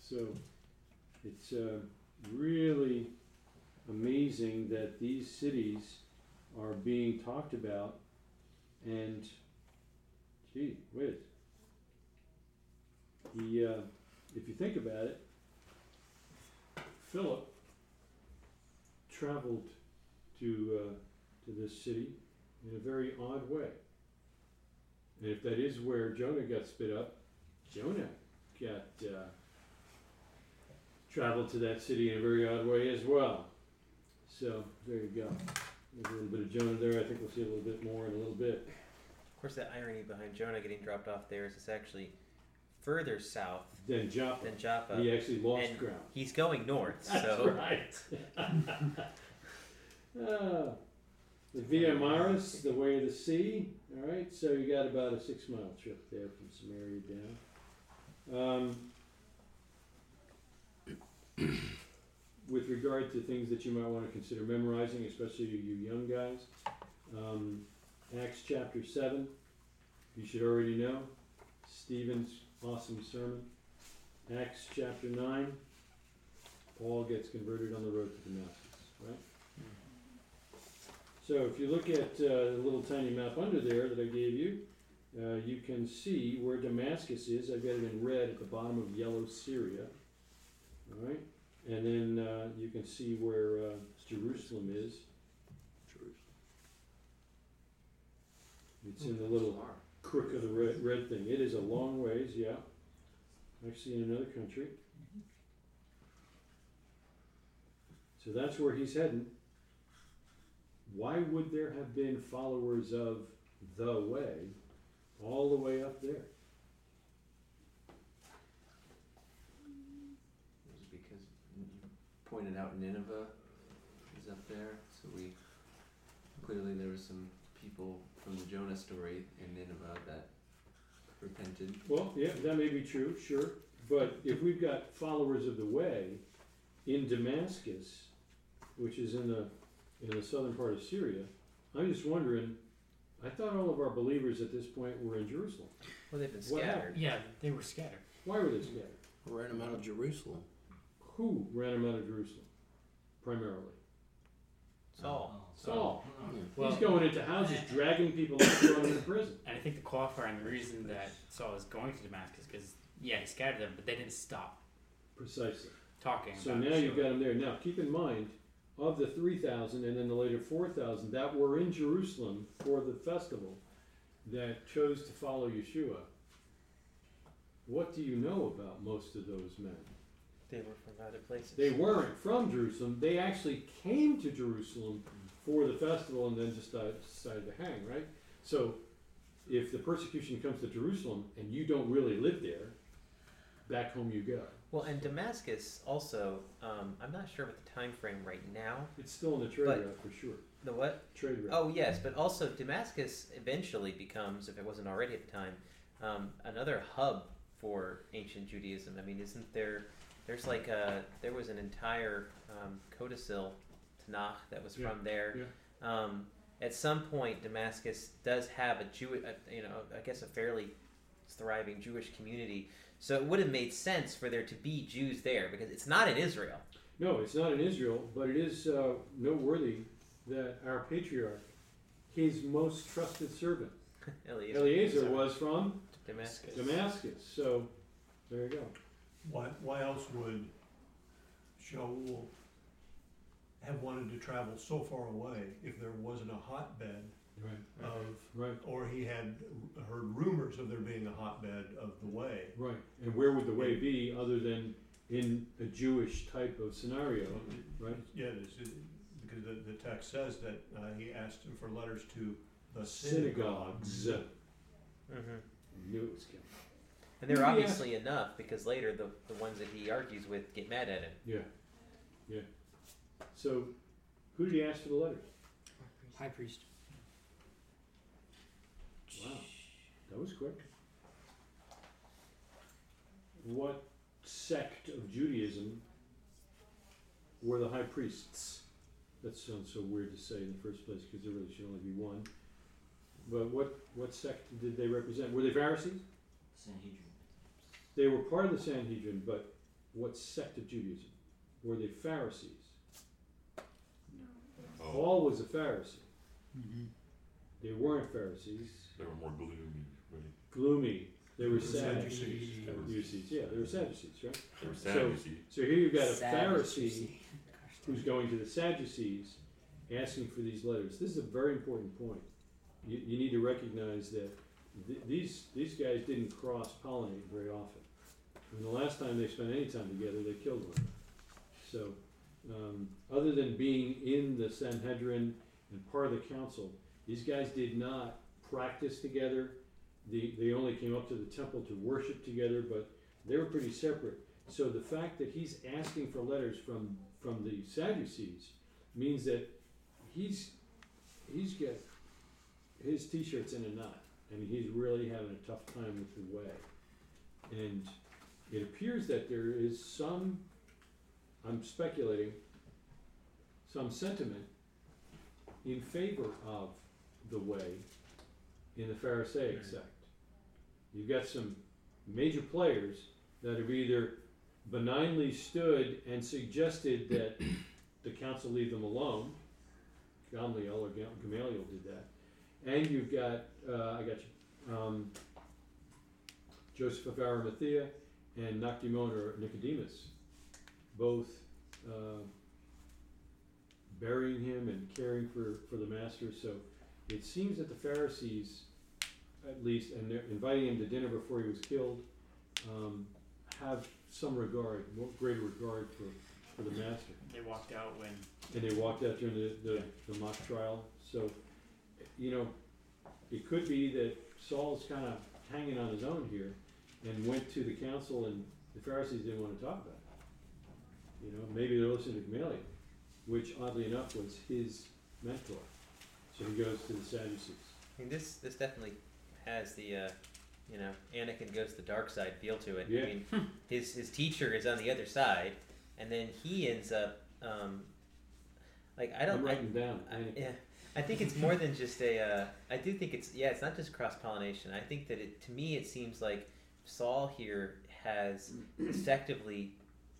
So it's uh, really amazing that these cities are being talked about, and gee whiz. He, uh, if you think about it, Philip traveled to uh, to this city in a very odd way. And if that is where Jonah got spit up, Jonah got uh, traveled to that city in a very odd way as well. So there you go. There's a little bit of Jonah there. I think we'll see a little bit more in a little bit. Of course, that irony behind Jonah getting dropped off there is it's actually further south Then Joppa, than Joppa. he actually lost and ground. He's going north, That's so right. Ah, the Via Maris, the way of the sea. All right, so you got about a six mile trip there from Samaria down. Um, with regard to things that you might want to consider memorizing, especially you, you young guys, um, Acts chapter 7, you should already know. Stephen's awesome sermon. Acts chapter 9, Paul gets converted on the road to Damascus, right? So if you look at uh, the little tiny map under there that I gave you, uh, you can see where Damascus is. I've got it in red at the bottom of yellow Syria. All right. And then uh, you can see where uh, Jerusalem is. Jerusalem. It's in the little crook of the red, red thing. It is a long ways, yeah. Actually, in another country. So that's where he's heading. Why would there have been followers of the way all the way up there? It was because you pointed out Nineveh is up there, so we clearly there were some people from the Jonah story in Nineveh that repented. Well, yeah, that may be true, sure. But if we've got followers of the way in Damascus, which is in the in the southern part of Syria, I'm just wondering. I thought all of our believers at this point were in Jerusalem. Well, they've been What scattered. Yeah, they were scattered. Why were they scattered? Ran them out of Jerusalem. Who ran them out of Jerusalem? Primarily. Saul. Oh. Saul. Yeah. Well, He's going into houses, dragging people out, throwing them in prison. and I think the qualifying reason that Saul is going to Damascus because yeah, he scattered them, but they didn't stop Precisely. talking. So about now you've Yeshua. got them there. Now keep in mind, of the 3,000 and then the later 4,000 that were in Jerusalem for the festival that chose to follow Yeshua, what do you know about most of those men? They were from other places. They weren't from Jerusalem. They actually came to Jerusalem for the festival and then just decided, decided to hang, right? So if the persecution comes to Jerusalem and you don't really live there, back home you go. Well, and Damascus also. Um, I'm not sure what the time frame right now. It's still in the trade But- route for sure. The what? Trade route. Oh yes, but also Damascus eventually becomes, if it wasn't already at the time, um, another hub for ancient Judaism. I mean, isn't there? There's like a there was an entire um, codicil Tanakh that was Yeah, from there. Um, at some point, Damascus does have a Jew, a, you know, I guess a fairly thriving Jewish community. So it would have made sense for there to be Jews there because it's not in Israel. No, it's not in Israel, but it is uh, noteworthy that our patriarch, his most trusted servant, Eliezer, Eliezer, was from Damascus. Damascus. So there you go. Why, why else would Shaul have wanted to travel so far away if there wasn't a hotbed Right. of, Right. or he had heard rumors of there being a hotbed of the way? Right. And where would the way be other than in a Jewish type of scenario? Right. Yeah, it's, it- because the, the text says that uh, he asked him for letters to the Synagogues. synagogues. hmm Knew it was coming. And they're Maybe obviously enough because later the, the ones that he argues with get mad at him. Yeah. Yeah. So who did he ask for the letters? High priest. Wow. That was quick. What sect of Judaism were the high priests? That sounds so weird to say in the first place because there really should only be one. But what, what sect did they represent? Were they Pharisees? Sanhedrin. They were part of the Sanhedrin, but what sect of Judaism? Were they Pharisees? Oh, Paul was a Pharisee. Mm-hmm. They weren't Pharisees. they were more gloomy, right? Gloomy. They were Sadducees. Sadducees. Sadducees. Yeah, they were Sadducees, right? They were So- So here you've got a Pharisee who's going to the Sadducees asking for these letters. This is a very important point. You, you need to recognize that th- these, these guys didn't cross pollinate very often. And the last time they spent any time together, they killed one. So, um, other than being in the Sanhedrin and part of the council, these guys did not practice together. They, they only came up to the temple to worship together, but they were pretty separate. So the fact that he's asking for letters from from the Sadducees means that he's he's got his t-shirt's in a knot, and he's really having a tough time with the way. And it appears that there is some, I'm speculating, some sentiment in favor of the way in the Pharisaic sect. You've got some major players that have either benignly stood and suggested that the council leave them alone. Gamaliel or Gamaliel did that. And you've got, uh, I got you, um, Joseph of Arimathea and Nakdimon or Nicodemus, both uh, burying him and caring for, for the master. So it seems that the Pharisees, at least, and they're inviting him to dinner before he was killed, um, have some regard, more greater regard for, for the master. They walked out when And they walked out during the, the, the mock trial. So, you know, it could be that Saul's kind of hanging on his own here and went to the council and the Pharisees didn't want to talk about it. You know, maybe they're listening to Gamaliel, which oddly enough was his mentor. So he goes to the Sadducees. I mean, this this definitely has the uh, you know Anakin goes to the dark side feel to it. Yeah. I mean, his his teacher is on the other side, and then he ends up um, like I don't I'm I, writing down. I, yeah. I think it's more than just a. Uh, I do think it's yeah. It's not just cross pollination. I think that it to me it seems like Saul here has effectively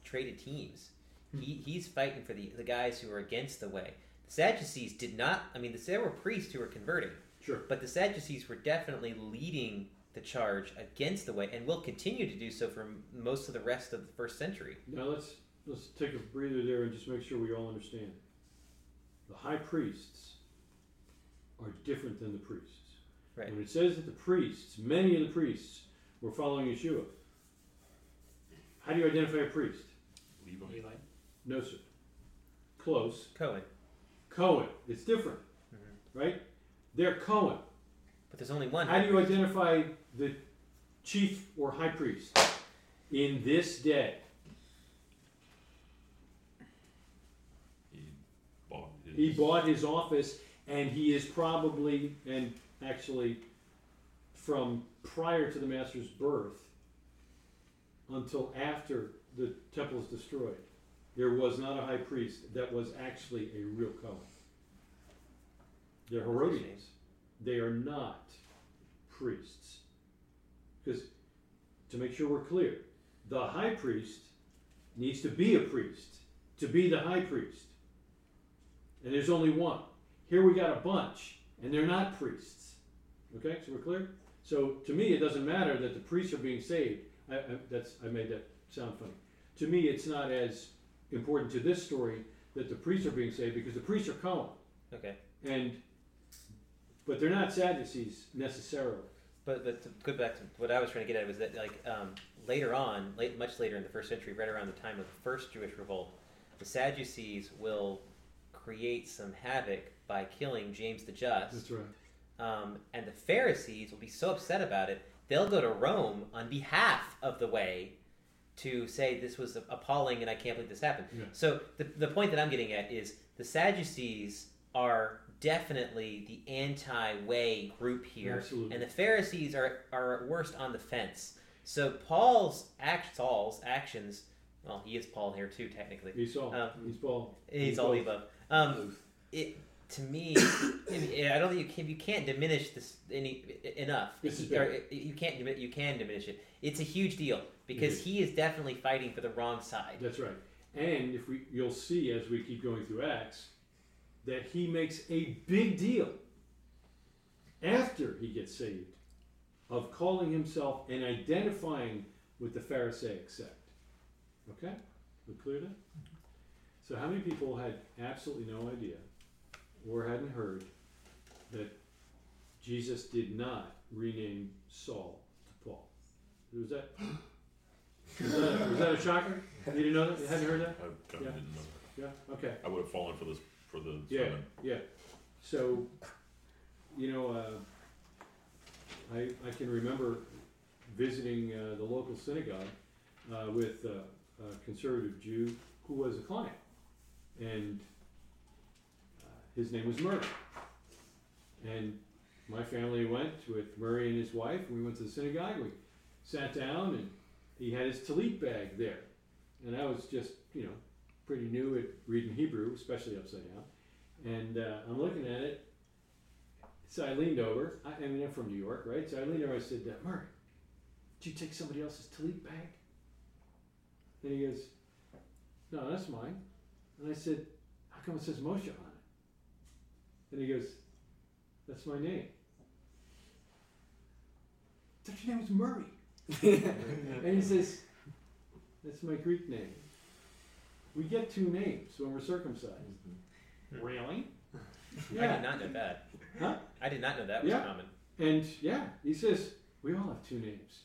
traded teams. He, he's fighting for the the guys who are against the way. The Sadducees did not. I mean, there were priests who were converting, Sure. but the Sadducees were definitely leading the charge against the way, and will continue to do so for most of the rest of the first century. Now let's let's take a breather there and just make sure we all understand. The high priests are different than the priests. Right. When it says that the priests, many of the priests, were following Yeshua, how do you identify a priest? Levi. Levi. No, sir. Close. Cohen, Cohen. It's different, Mhm. right? They're Cohen. but there's only one. How do you identify the chief or high priest in this day? He bought his. He bought his office, and he is probably, and actually, from prior to the master's birth until after the temple is destroyed, there was not a high priest that was actually a real Cohen. They're Herodians. They are not priests. Because, to make sure we're clear, the high priest needs to be a priest to be the high priest and there's only one. Here we got a bunch, and they're not priests. Okay, so we're clear. So to me, it doesn't matter that the priests are being saved. I, I, that's I made that sound funny. To me, it's not as important to this story that the priests are being saved because the priests are Cohen, Okay. and but they're not Sadducees necessarily. But but to go back to what I was trying to get at was that like um, later on, late much later in the first century, right around the time of the first Jewish revolt, the Sadducees will create some havoc by killing James the Just, That's right. um, and the Pharisees will be so upset about it they'll go to Rome on behalf of the way to say this was appalling and I can't believe this happened. Yeah. So the the point that I'm getting at is the Sadducees are definitely the anti-way group here. Absolutely. And the Pharisees are, are at worst on the fence. So Paul's act, Saul's actions, well, he is Paul here too, technically. He's Saul. Um, he's Paul. He's all the above. Um, it to me, I don't think you can you can't diminish this any enough. This is Or, you can't you can diminish it. It's a huge deal because is. he is definitely fighting for the wrong side. That's right. And if we, you'll see as we keep going through Acts, that he makes a big deal after he gets saved of calling himself and identifying with the Pharisaic sect. Okay, we clear that? So, how many people had absolutely no idea or hadn't heard that Jesus did not rename Saul to Paul? Was that? Was that, was that a shocker? You didn't know that? You hadn't heard that? I kind of Yeah. didn't know. Yeah. Okay. I would have fallen for this for the Yeah. Yeah. So, you know, uh, I I can remember visiting uh, the local synagogue uh, with uh, a conservative Jew who was a client, and uh, his name was Murray. And my family went with Murray and his wife. We went to the synagogue. We sat down, and he had his tallit bag there, and I was just you know pretty new at reading Hebrew, especially upside down. And uh, I'm looking at it. So I leaned over. I, I mean, I'm from New York, right? So I leaned over. I said, uh, "Murray, did you take somebody else's tallit bag?" And he goes, "No, that's mine." And I said, "How come it says Moshe on it?" And he goes, "That's my name." I thought your name was Murray. and he says, "That's my Greek name." We get two names when we're circumcised. Mm-hmm. Really? I Yeah. did not know that. Huh? I did not know that was Yeah. common. And yeah, he says we all have two names.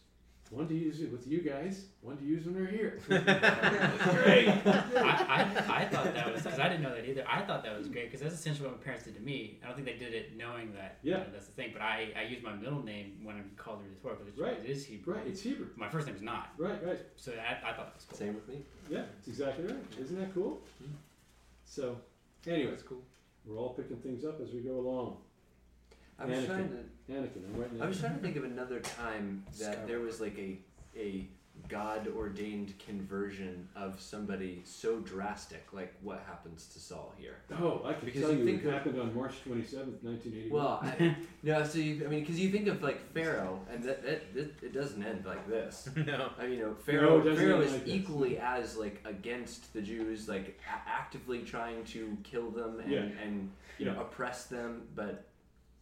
One to use with you guys, one to use when we're here. Great. I, I, I thought that was because I didn't know that either. I thought that was great because that's essentially what my parents did to me. I don't think they did it knowing that. you Yeah. know, that's the thing. But I, I use my middle name when I'm called through the Torah because Right. it is Hebrew. Right, it's Hebrew. My first name's not. Right, right. So I, I thought that was cool. Same with me. Yeah, it's exactly right. Isn't that cool? Hmm. So, anyway, it's cool. we're all picking things up as we go along. I was Anakin. trying to. Anakin, I'm writing I was trying to think of another time that there was like a a God ordained conversion of somebody so drastic, like what happens to Saul here. Oh, I can Because tell you you, think it of- happened on March 27th, 1981. Well, I, no, so you, I mean, because you think of like Pharaoh, and that, that, that it doesn't end like this. no. I mean, you know, No, Pharaoh, it doesn't Pharaoh is like this. equally as like against the Jews, like a- actively trying to kill them and, Yeah. and you know oppress them, but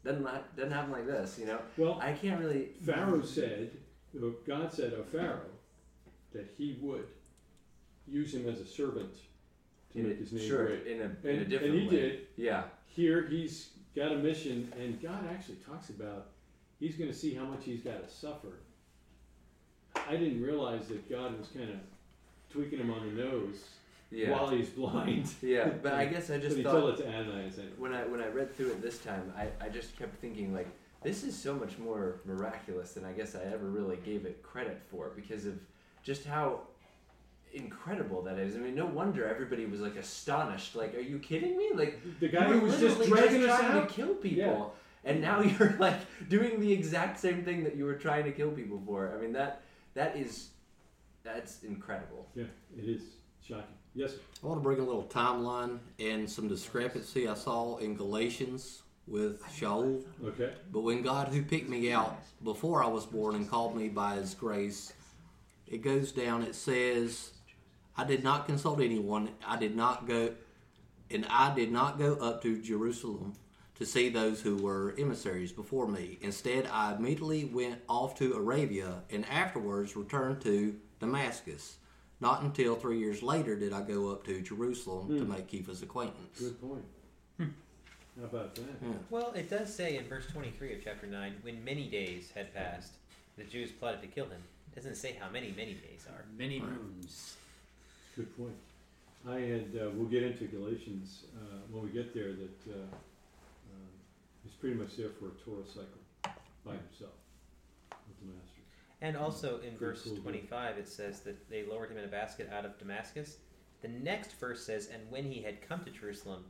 doesn't doesn't happen like this. You know, well, I can't really. Pharaoh said, uh, God said of Pharaoh, that he would use him as a servant to in make a- his name sure, great. in a And, in a different and he way. did. Yeah, Here, he's got a mission, and God actually talks about he's going to see how much he's got to suffer. I didn't realize that God was kind of tweaking him on the nose yeah, while he's blind. yeah. But I guess I But just he thought told it to anyway. when I when I read through it this time, I, I just kept thinking like this is so much more miraculous than I guess I ever really gave it credit for because of just how incredible that is. I mean, no wonder everybody was like astonished. Like, are you kidding me? Like, The guy who was just dragging us trying out. to kill people. Yeah. And now you're like doing the exact same thing that you were trying to kill people for. I mean that that is that's incredible. Yeah, it is shocking. Yes, sir. I want to bring a little timeline and some discrepancy I saw in Galatians with Shaul. Okay. But when God, who picked me out before I was born and called me by His grace, it goes down. It says, "I did not consult anyone. I did not go, and I did not go up to Jerusalem to see those who were emissaries before me. Instead, I immediately went off to Arabia, and afterwards returned to Damascus. Not until three years later did I go up to Jerusalem to Hmm. make Kepha's acquaintance." Good point. How about that? Yeah. Well, it does say in verse 23 of chapter 9, when many days had passed, the Jews plotted to kill him. It doesn't say how many many days are. Many Right. moons. Good point. I had, uh, we'll get into Galatians uh, when we get there, that uh, uh, he's pretty much there for a Torah cycle by himself with the master. And oh, also in verse cool, dude. 25, it says that they lowered him in a basket out of Damascus. The next verse says, and when he had come to Jerusalem.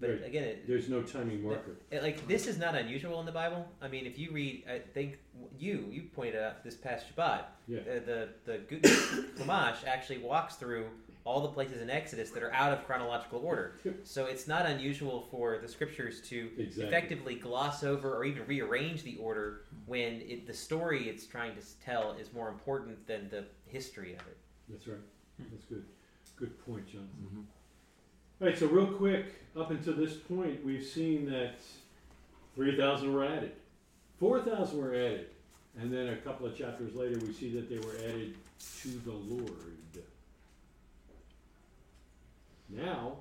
But Right. again, it, There's no timing marker. it- like this is not unusual in the Bible. I mean, if you read, I think you you pointed out this past Shabbat, Yeah. the the, the Gu- actually walks through all the places in Exodus that are out of chronological order. So it's not unusual for the scriptures to Exactly. effectively gloss over or even rearrange the order when it, the story it's trying to tell is more important than the history of it. That's right. That's good. Good point, Jonathan. Mhm. All right, so real quick, up until this point, we've seen that 3,000 were added, 4,000 were added, and then a couple of chapters later, we see that they were added to the Lord. Now,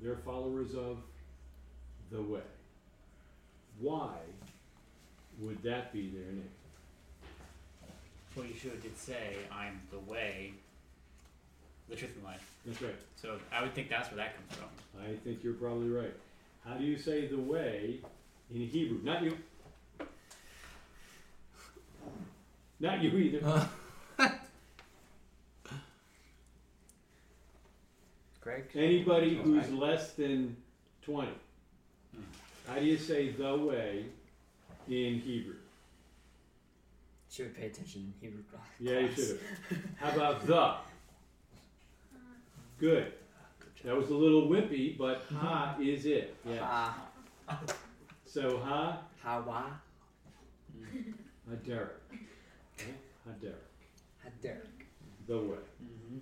they're followers of the way. Why would that be their name? Well, Yeshua did say, "I'm the way, the truth, and life." That's right. So I would think that's where that comes from. I think you're probably right. How do you say the way in Hebrew? Not you. Not you either. Greg? Anybody who's less than 20. How do you say the way in Hebrew? Should we pay attention in Hebrew class? Yeah, you should have. How about the? Good. That was a little wimpy, but ha is it. Yeah. Ah, So ha, Hawa, ha Derek. Okay? Ha Derek. The way. Mm-hmm.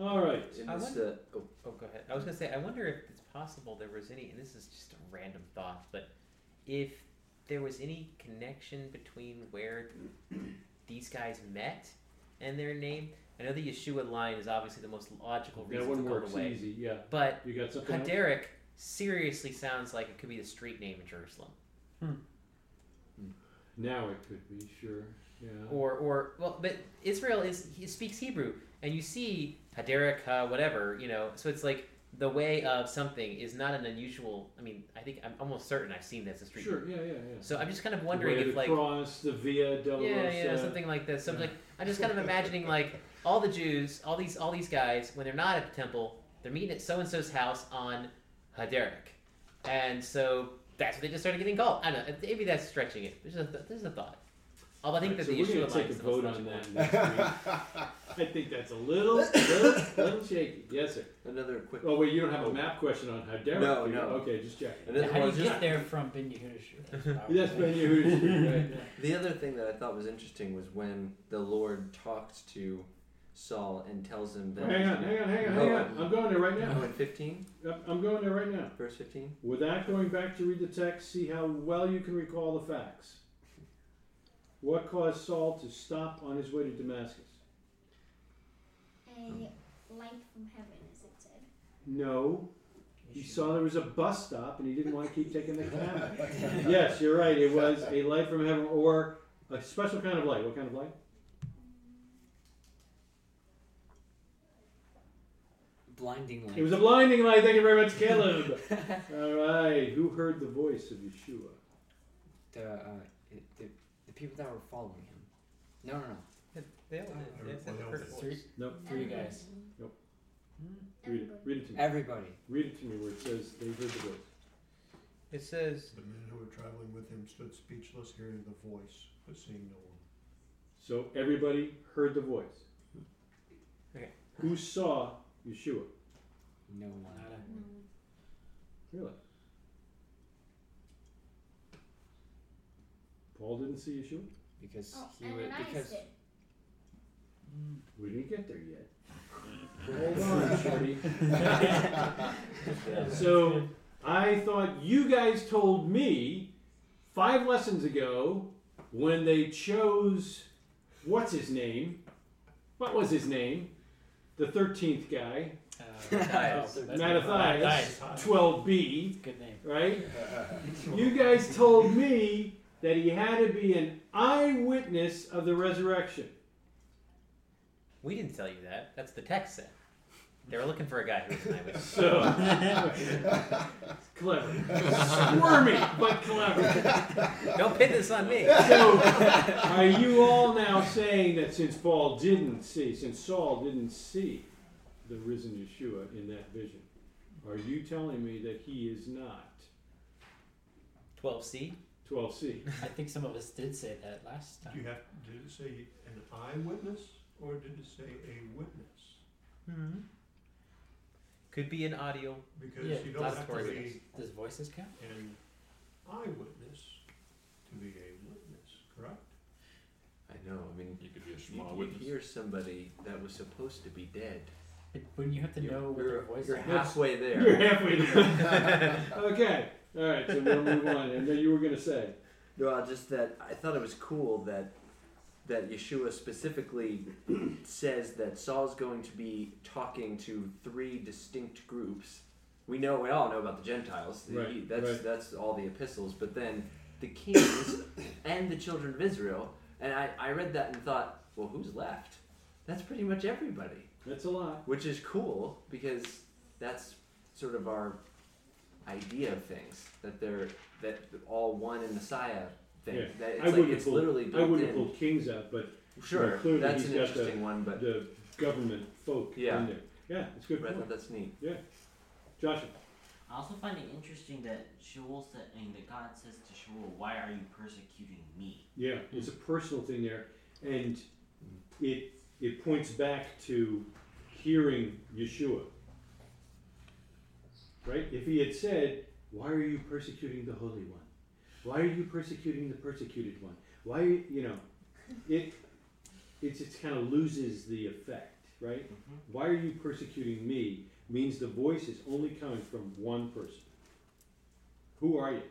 All right. In I this, wonder- uh, oh, Oh, go ahead. I was gonna say, I wonder if it's possible there was any, and this is just a random thought, but if there was any connection between where these guys met and their name, I know the Yeshua line is obviously the most logical That reason one to go works away, easy, yeah. but You got something else? Haderach seriously sounds like it could be the street name in Jerusalem, Now it could be, sure, yeah. or or well, but Israel is he speaks Hebrew, and you see Haderach, uh, whatever you know, so it's like the way of something is not an unusual. I mean, I think I'm almost certain I've seen this as street. Sure, yeah, yeah, yeah. So I'm just kind of The wondering way if the like cross, the Via Dolorosa. yeah, yeah, something like this. So yeah. like I'm just kind of imagining like all the Jews, all these all these guys, when they're not at the temple, they're meeting at so and so's house on Haderach, and so that's what they just started getting called. I don't know. Maybe that's stretching it. There's a there's a thought. Although I think Right, that so the issue of take a the vote on that. I think that's a little, little, little shaky. Yes, sir. Another quick. Oh wait, you don't have a oh. map question on Hadera? No, do you? no. Okay, just check. Another How do you one, just- get there from Ben Yehuda? That's Ben Yehuda, right? The other thing that I thought was interesting was when the Lord talked to Saul and tells him that. Hang on, hang on, hang on, hang on. I'm going there right Oh, now. in 15? Yep, I'm going there right now. Verse 15? Without going back to read the text, see how well you can recall the facts. What caused Saul to stop on his way to Damascus? A light from heaven, as it said. No. He saw there was a bus stop and he didn't want to keep taking the cab. yes, you're right. It was a light from heaven or a special kind of light. What kind of light? Blinding light. It was a blinding light. Thank you very much, Caleb. All right. Who heard the voice of Yeshua? the, uh, the the people that were following him. No, no, no. They all did. They said the first Three, voice. Nope. three guys. Hmm? Read it. Read it to me. Everybody. Read it to me where it says they heard the voice. It says The men who were traveling with him stood speechless, hearing the voice, but seeing no one. So everybody heard the voice. Okay. Who saw Yeshua? No one. Nada. Really? Paul didn't see Yeshua? Because Oh, he would. Ananias Because did. We didn't get there yet. Hold on, Shorty. So I thought you guys told me five lessons ago when they chose what's his name? What was his name? The thirteenth guy, Uh, Matthias. Mattathias, twelve B, Good name. right? You guys told me that he had to be an eyewitness of the resurrection. We didn't tell you that. That's the text said. They were looking for a guy who was an eyewitness. So clever, squirmy but clever. Don't pin this on me. So, are you all now saying that since Paul didn't see, since Saul didn't see the risen Yeshua in that vision, are you telling me that he is not 12C. 12c? I think some of us did say that last time. you have, did it say an eyewitness, or did it say a witness? Mm-hmm. Could be an audio. Because Yeah, you don't that's have to where it be Does voices count? an eyewitness to be a witness, correct? I know. I mean, You could be a you, small you witness. hear somebody that was supposed to be dead. But when you have to You're- know what you're, their voice you're is. halfway there. You're halfway there. okay, all right. So we'll move on. And then you were going to say, No, I just that I thought it was cool that that Yeshua specifically says that Saul's going to be talking to three distinct groups. We know we all know about the Gentiles. Right, that's right. that's all the epistles, but then the kings and the children of Israel. And I, I read that and thought, well, who's left? That's pretty much everybody, that's a lot. which is cool because that's sort of our idea of things that they're that all one in Messiah thing. Yeah. That it's I like wouldn't it's pull- literally I built wouldn't in. pull kings out, but Sure, Well, clearly that's he's an got the- interesting one, but, the government folk Yeah. in there. Yeah, it's good but I point. thought that's neat. Yeah, Joshua. I also find it interesting that Shaul said, and that God says to Shaul, "Why are you persecuting me?" Yeah, it's a personal thing there, and it it points back to hearing Yeshua. Right? If he had said, "Why are you persecuting the Holy One? Why are you persecuting the persecuted one? Why you, you know?" It it's it kind of loses the effect, right? Why are you persecuting me? Means the voice is only coming from one person. Who are you?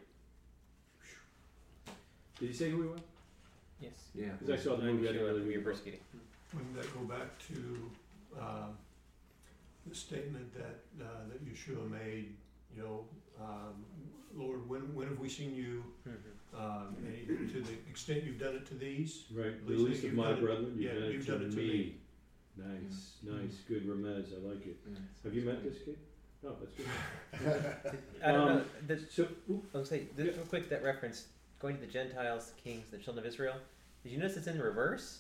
Did you say who he were? Yes. Yeah. Because I saw the I'm movie. I sure didn't really who read you're persecuting. wouldn't that go back to, uh, the statement that, uh, that Yeshua made, you know, um, Lord, when, when have we seen you, um, and to the extent you've done it to these? Right, At the least least of you've my done it- brethren, you've yeah, done it you've to done it to me. me. Nice, nice, good remez, I like it. Mm. Have you met this kid? No, that's good. I don't know. Um, The, So, oop, I'll say this real quick. That reference going to the Gentiles, the kings, the children of Israel. Did you notice it's in reverse?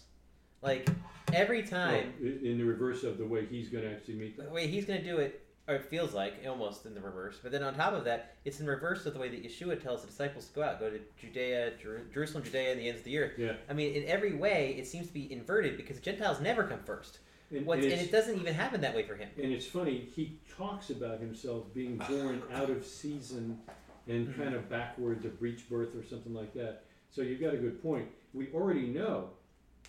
Like every time, i- in the reverse of the way he's gonna actually meet the them. way he's going to do it, or it feels like almost in the reverse. But then on top of that, it's in reverse of the way that Yeshua tells the disciples to go out, go to Judea, Jer- Jerusalem, Judea, and the ends of the earth. Yeah. I mean, in every way, it seems to be inverted because Gentiles never come first. And, and and it doesn't even happen that way for him. and it's funny, he talks about himself being born out of season and Mm-hmm. kind of backwards, a breech birth or something like that. So you've got a good point. We already know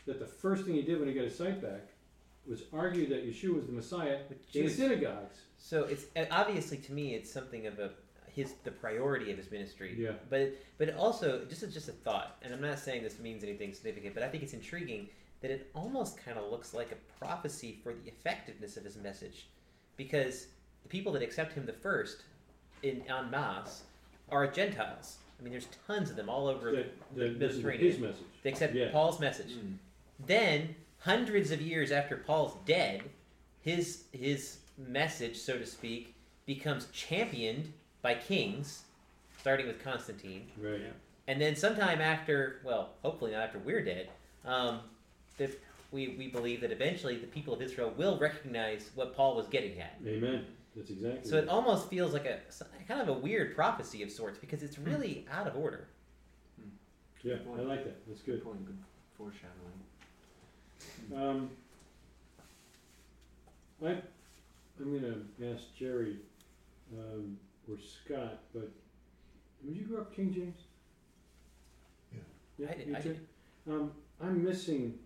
that the first thing he did when he got his sight back was argue that Yeshua was the Messiah in the synagogues. So it's uh, obviously to me, it's something of a his the priority of his ministry. Yeah. But but it also just as just a thought, and I'm not saying this means anything significant, but I think it's intriguing that it almost kind of looks like a prophecy for the effectiveness of his message, because the people that accept him the first in en masse are Gentiles. I mean, there's tons of them all over That, the that this is Mediterranean. his message. They accept Yeah. Paul's message. Mm. Then, hundreds of years after Paul's dead, his his message, so to speak, becomes championed by kings, starting with Constantine, Right. and then sometime after, well, hopefully not after we're dead, um, that we we believe that eventually the people of Israel will recognize what Paul was getting at. Amen. That's exactly. So it. it almost feels like a kind of a weird prophecy of sorts because it's really out of order. yeah, I like that. That's good. Good point. Good foreshadowing. Um, I, I'm gonna ask Jerry, um, or Scott, but did you grow up King James? Yeah. Yeah, I did- you I too? did. Um, I'm missing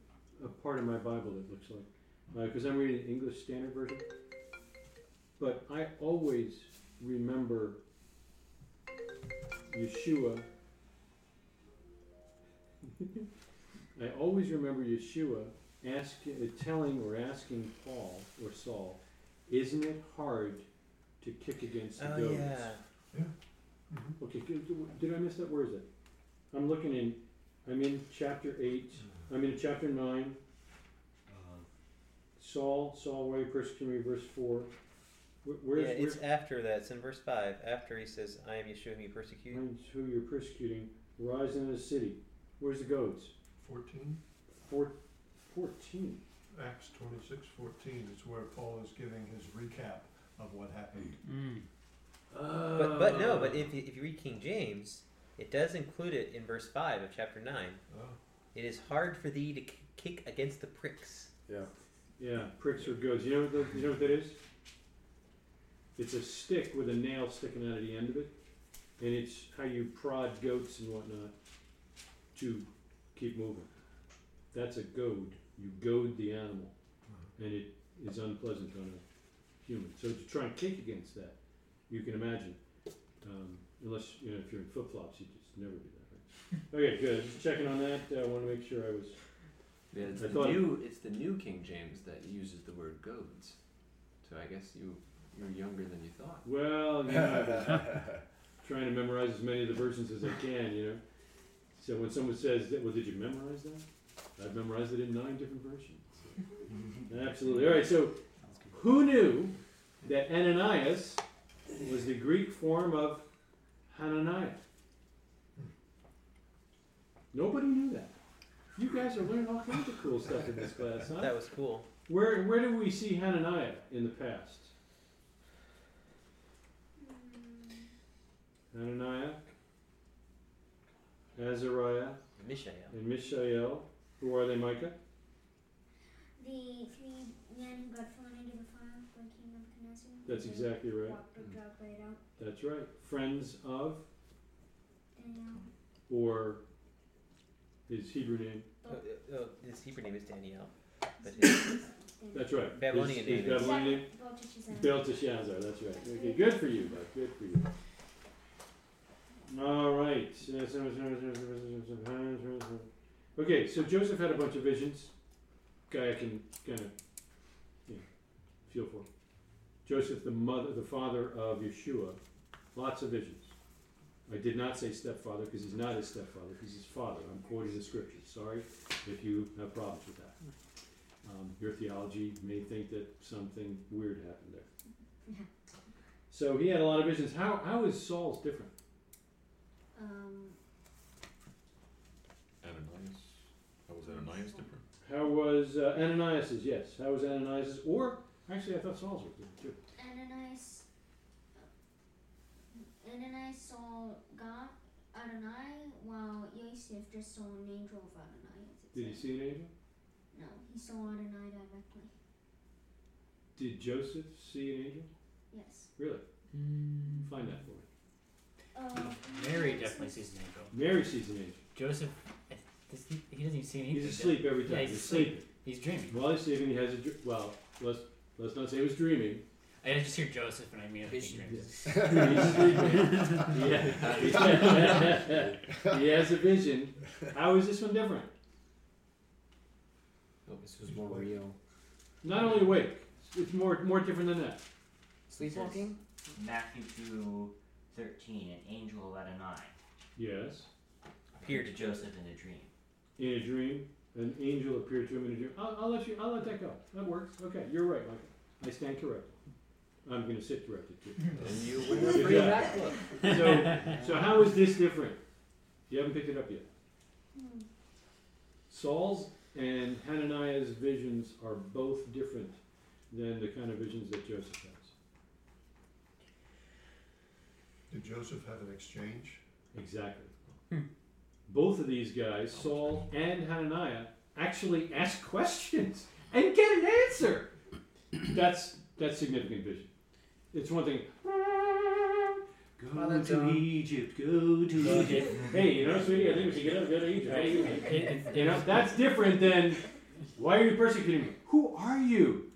a part of my Bible. It looks like, because I'm reading the English Standard Version. But I always remember Yeshua. I always remember Yeshua asking, uh, telling or asking Paul or Saul, "Isn't it hard to kick against the Oh goads?" yeah. Mhm. Okay, good. did I miss that? Where is it? I'm looking in. I'm in chapter eight. I'm in chapter nine. Saul, Saul, why you persecuting me? Verse four. Where, where's yeah, where, it's after that. It's in verse five. After he says, "I am Yeshua whom you persecute." Find who you're persecuting, rise in the city. Where's the goats? Fourteen, Four, 14. Acts twenty-six, fourteen is where Paul is giving his recap of what happened. Mm. But but no, but if you, if you read King James, it does include it in verse five of chapter nine. Oh, It is hard for thee to k- kick against the pricks. Yeah. Yeah, pricks or goats. You know what the, you know what that is? It's a stick with a nail sticking out of the end of it, and it's how you prod goats and whatnot to keep moving. That's a goad. You goad the animal, and it is unpleasant on a human. So to try and kick against that, you can imagine. Um, unless you know if you're in flip flops, you just never do that. Right? Okay, good. Just checking on that. I want to make sure I was. Yeah, it's I the new. It's the new King James that uses the word goads. So I guess you you're younger than you thought. Well, you know, trying to memorize as many of the versions as I can, you know. So when someone says, that, "Well, did you memorize that?" I've memorized it in nine different versions. Absolutely. All right. So, who knew that Ananias was the Greek form of Hananiah? Nobody knew that. You guys are learning all kinds of cool stuff in this class, huh? That was cool. Where where do we see Hananiah in the past? Hananiah, Azariah, Mishael. and Mishael. Who are they, Micah? The three men who got thrown into the fire by King Nebuchadnezzar. That's They exactly right. Walked the hmm. drug right out. That's right. Friends of, Daniel. or his Hebrew name. Oh, uh, oh, his Hebrew name is Daniel, but his That's right. Babylonian his, his name is- Babylonian name? Belteshazzar. Belteshazzar, that's right. Okay, good for you, bud. Good for you. All right. Okay, so Joseph had a bunch of visions. guy I can kind of you know, feel for. Joseph, the mother, the father of Yeshua, lots of visions. I did not say stepfather because he's not his stepfather, he's his father. I'm quoting the scriptures. Sorry if you have problems with that. Um, your theology may think that something weird happened there. So he had a lot of visions. How, how is Saul's different? Um, Ananias. How was Ananias different? How was uh, Ananias's? Yes. How was Ananias's? Or, actually, I thought Saul's was different too. Ananias, Ananias saw God, Adonai, while Yosef just saw an angel of Adonai. as Did he said. see an angel? No, he saw Adonai directly. Did Joseph see an angel? Yes. Really? Find that for me. Uh, Mary definitely sees an angel. Mary sees an angel. Joseph, does he, he doesn't even see anything. He's asleep every time. Yeah, he's, he's sleeping. He's dreaming. While he's sleeping, he has a dr- well. Let's let's not say he was dreaming. I just hear Joseph and I immediately think Vision. dreams. He's sleeping. Yeah. he has a vision. How is this one different? Oh, this was more real. Not only awake. It's more more different than that. Sleepwalking? Matthew two thirteen, an angel of Adonai Yes. appeared to Joseph in a dream. In a dream, an angel appeared to him in a dream. I'll, I'll let you. I'll let that go. That works. Okay, you're right, Michael. I stand corrected. I'm going to sit corrected too. And you win a Good free job. MacBook. So, so how is this different? You haven't picked it up yet. Hmm. Saul's and Hananiah's visions are both different than the kind of visions that Joseph has. Did Joseph have an exchange? Exactly. Both of these guys, Saul and Hananiah, actually ask questions and get an answer. That's that's significant vision. It's one thing. Go Father to John. Egypt. Go to Egypt. hey, you know, sweetie, I think we should get up, go to Egypt. Hey, you- It- it- you know, that's different than why are you persecuting me? Who are you?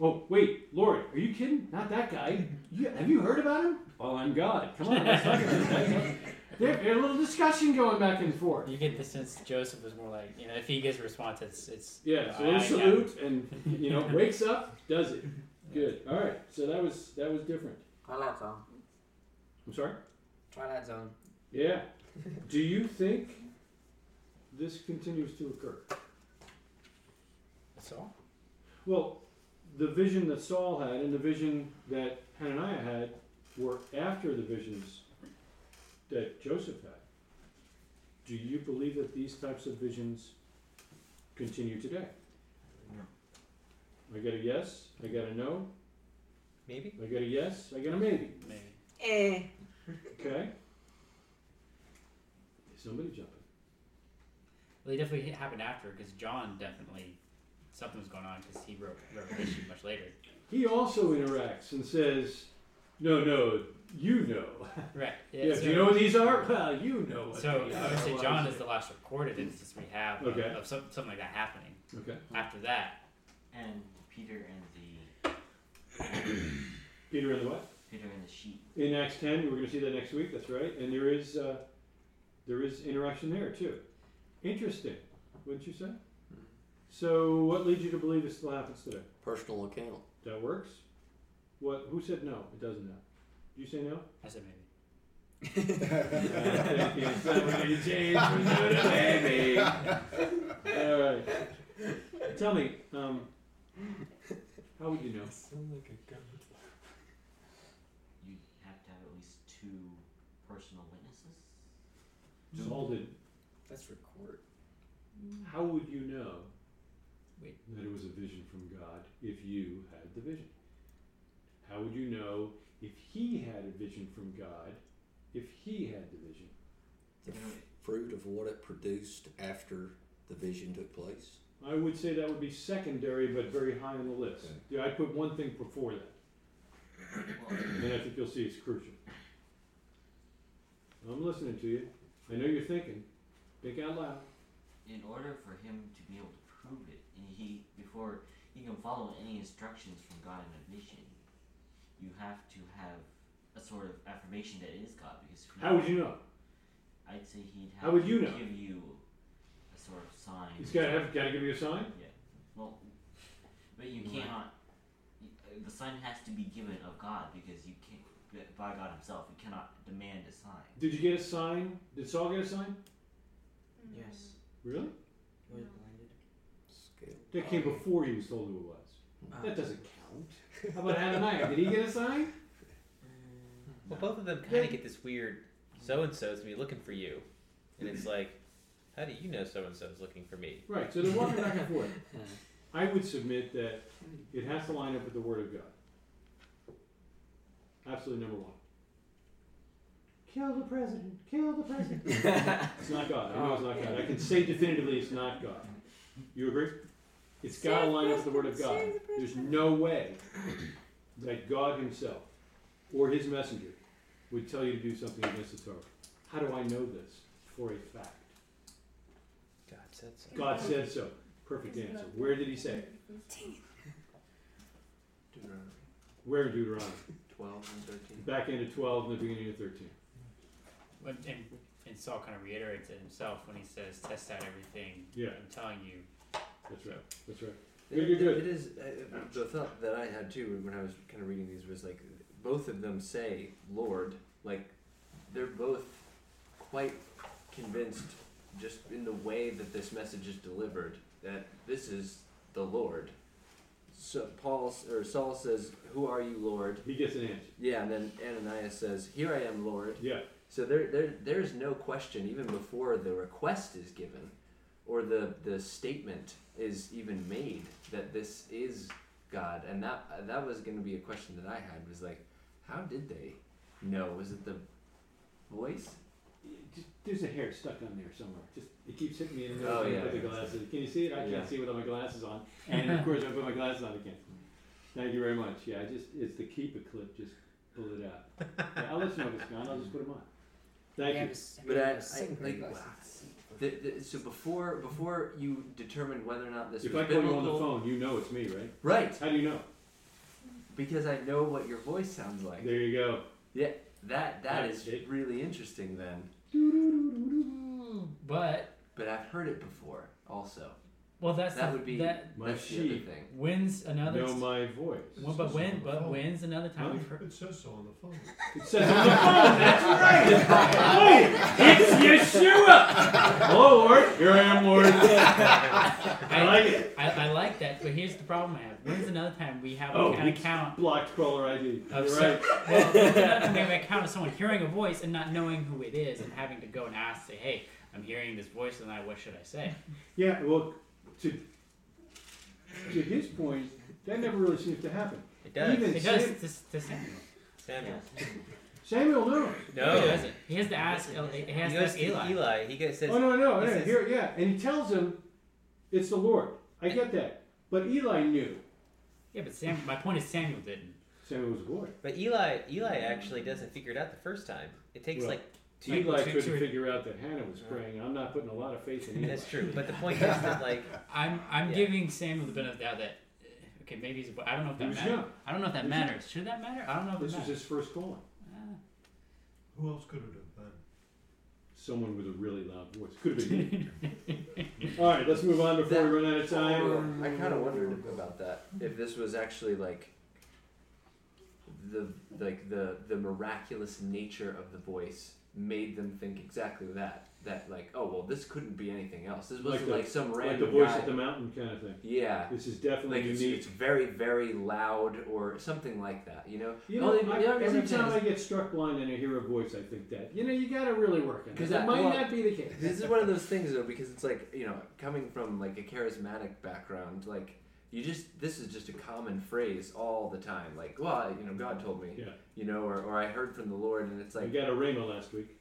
Oh, wait, Lord, are you kidding? Not that guy. You, have you heard about him? Oh, I'm God. Come on, let's talk about this guy. There's a little discussion going back and forth. You get the sense Joseph was more like, you know, if he gives a response, it's it's. Yeah, so "Oh, they I salute and you know wakes up, does it. Good. All right. So that was that was different. Twilight Zone. I'm sorry. Twilight Zone. Yeah. Do you think this continues to occur? That's all. Well, the vision that Saul had and the vision that Hananiah had were after the visions that Joseph had. Do you believe that these types of visions continue today? No. I got a yes, I got a no, Maybe. I got a yes, I got a maybe. Maybe. Eh. Okay? Somebody jumping. Well, they definitely happened after because John definitely something was going on because he wrote Revelation much later. He also interacts and says, No, no, you know. Right. Yeah, so, do you know what these are? Well, you know what So they I would say John is the last recorded instance we have of, Okay. of some, something like that happening. Okay. After that, And Peter and the Peter and the what? Peter and the sheep. In Acts 10, we're going to see that next week. That's right. And there is uh, there is interaction there too. Interesting, wouldn't you say? So, what leads you to believe it still happens today? Personal account. That works. What? Who said no? It doesn't now. You say no? I said maybe. It's not ready from no to maybe. All right. Tell me, um, how would you know? Sound like a goat. You have to have at least two personal witnesses. Saul did. That's record. How would you know Wait. that it was a vision from God if you had the vision? How would you know if he had a vision from God if he had the vision? The f- fruit of what it produced after the vision took place. I would say that would be secondary but very high on the list. Yeah, I'd put one thing before that, and I think you'll see it's crucial. I'm listening to you. I know you're thinking. Think out loud. in order for him to be able to prove it, and he before he can follow any instructions from God in a vision, you have to have a sort of affirmation that it is God. Because if How would you know? I'd say he'd have How would to you know? give you a sort of sign. He's got to have got to give you a sign. Yeah. Well, but you Right. cannot. The sign has to be given of God because you can't by God Himself. You cannot demand a sign. Did you get a sign? Did Saul get a sign? Yes. Really? He was blinded. Scale. That came before he was told who it was. Uh, That doesn't count. How about Hananiah? Did he get a sign? Well, both of them kind of get this weird so and so's gonna be looking for you, and it's like, how do you know so and so's looking for me? Right, so they're walking back and forth. I would submit that it has to line up with the Word of God. Absolutely number one. Kill the president. Kill the president. it's not God. I know it's not God. I can say definitively it's not God. You agree? It's got to line up with the Word of God. There's no way that God Himself or His messenger would tell you to do something against the Torah. How do I know this? For a fact. God said so. God said so. Perfect answer. Where did He say it? Deuteronomy Where in Deuteronomy? 12 and 13. Back into 12 and the beginning of 13. But and, and Saul kind of reiterates it himself when he says, "Test out everything." Yeah. I'm telling you. That's right. That's right. It, is uh, the thought that I had too when I was kind of reading these was like both of them say Lord, like they're both quite convinced just in the way that this message is delivered that this is the Lord. So Paul or Saul says, "Who are you, Lord?" He gets an answer. Yeah, and then Ananias says, "Here I am, Lord." Yeah. So there, there, there's no question even before the request is given, or the the statement is even made that this is God, and that that was going to be a question that I had was like, how did they know? Was it the voice? Just, there's a hair stuck on there somewhere. Just it keeps hitting me in oh, the Oh, nose when yeah, put the yeah. glasses. Can you see it? I Yeah. can't see without my glasses on. And of course, I put my glasses on. again. Thank you very much. Yeah, I just it's the keeper clip. Just pull it out. Yeah, I'll let you know if it's gone. I'll just put them on. Thank you. But I, I like the, the, so before before you determined whether or not this If was I call you on the phone, you know it's me, right? right? How do you know? Because I know what your voice sounds like. There you go. That that That's is it. really interesting then. But But I've heard it before also. Well, that's That the, would be that My that's the other sheep thing. wins another. Know my voice. well, but when but when's another time Huh? we've heard. It says so on the phone. It says on the phone. That's right. oh, it's Yeshua. Hello, Lord. Here I am, Lord. I like it. I, I like that, but here's the problem I have. When's another time we have Oh, an it's account blocked caller ID. You're some- right. well, when's another time we have an account of someone hearing a voice and not knowing who it is and having to go and ask, say, hey, I'm hearing this voice and I what should I say? Yeah, well, to to his point, that never really seems to happen. It does. Even It does Sam- to, to Samuel. Samuel. Samuel knows. No. he doesn't. He has to ask. He has he to goes ask to Eli. Eli. He goes, says, Oh no, no, he no. says- Here, yeah, and he tells him it's the Lord. I get that, but Eli knew. Yeah, but Sam. My point is Samuel didn't. Samuel was a boy. But Eli, Eli actually doesn't figure it out the first time. It takes Well, like two. Eli two- couldn't two- figure out that Hannah was praying. I'm not putting a lot of faith in Eli. That's true. But the point is that like I'm. I'm Yeah. giving Samuel the benefit of the doubt that. uh, Okay, maybe he's. a. I don't know if that matters. young. I don't know if that He was young. matters. Should that matter? I don't know if This it was his first calling. Ah. Who else could it have been? Someone with a really loud voice. Could have been me. All right, let's move on before we run out of time. I kind of wondered about that. If this was actually like the like the the miraculous nature of the voice made them think exactly that. That like, oh well, this couldn't be anything else. This wasn't the- like, some random Like the voice guy. at the mountain kind of thing. yeah, This is definitely like it's, unique. it's very very loud or something like that. You know. You know, only- I, only reason every time I get struck blind and I hear a voice, I think that you know you got to really work on it. 'Cause That I- might well, not be the case. This is one of those things though, because it's like you know, coming from like a charismatic background, like you just this is just a common phrase all the time. Like, well, you know, God told me, Yeah. you know, or, or I heard from the Lord, and it's like We got a rhema last week.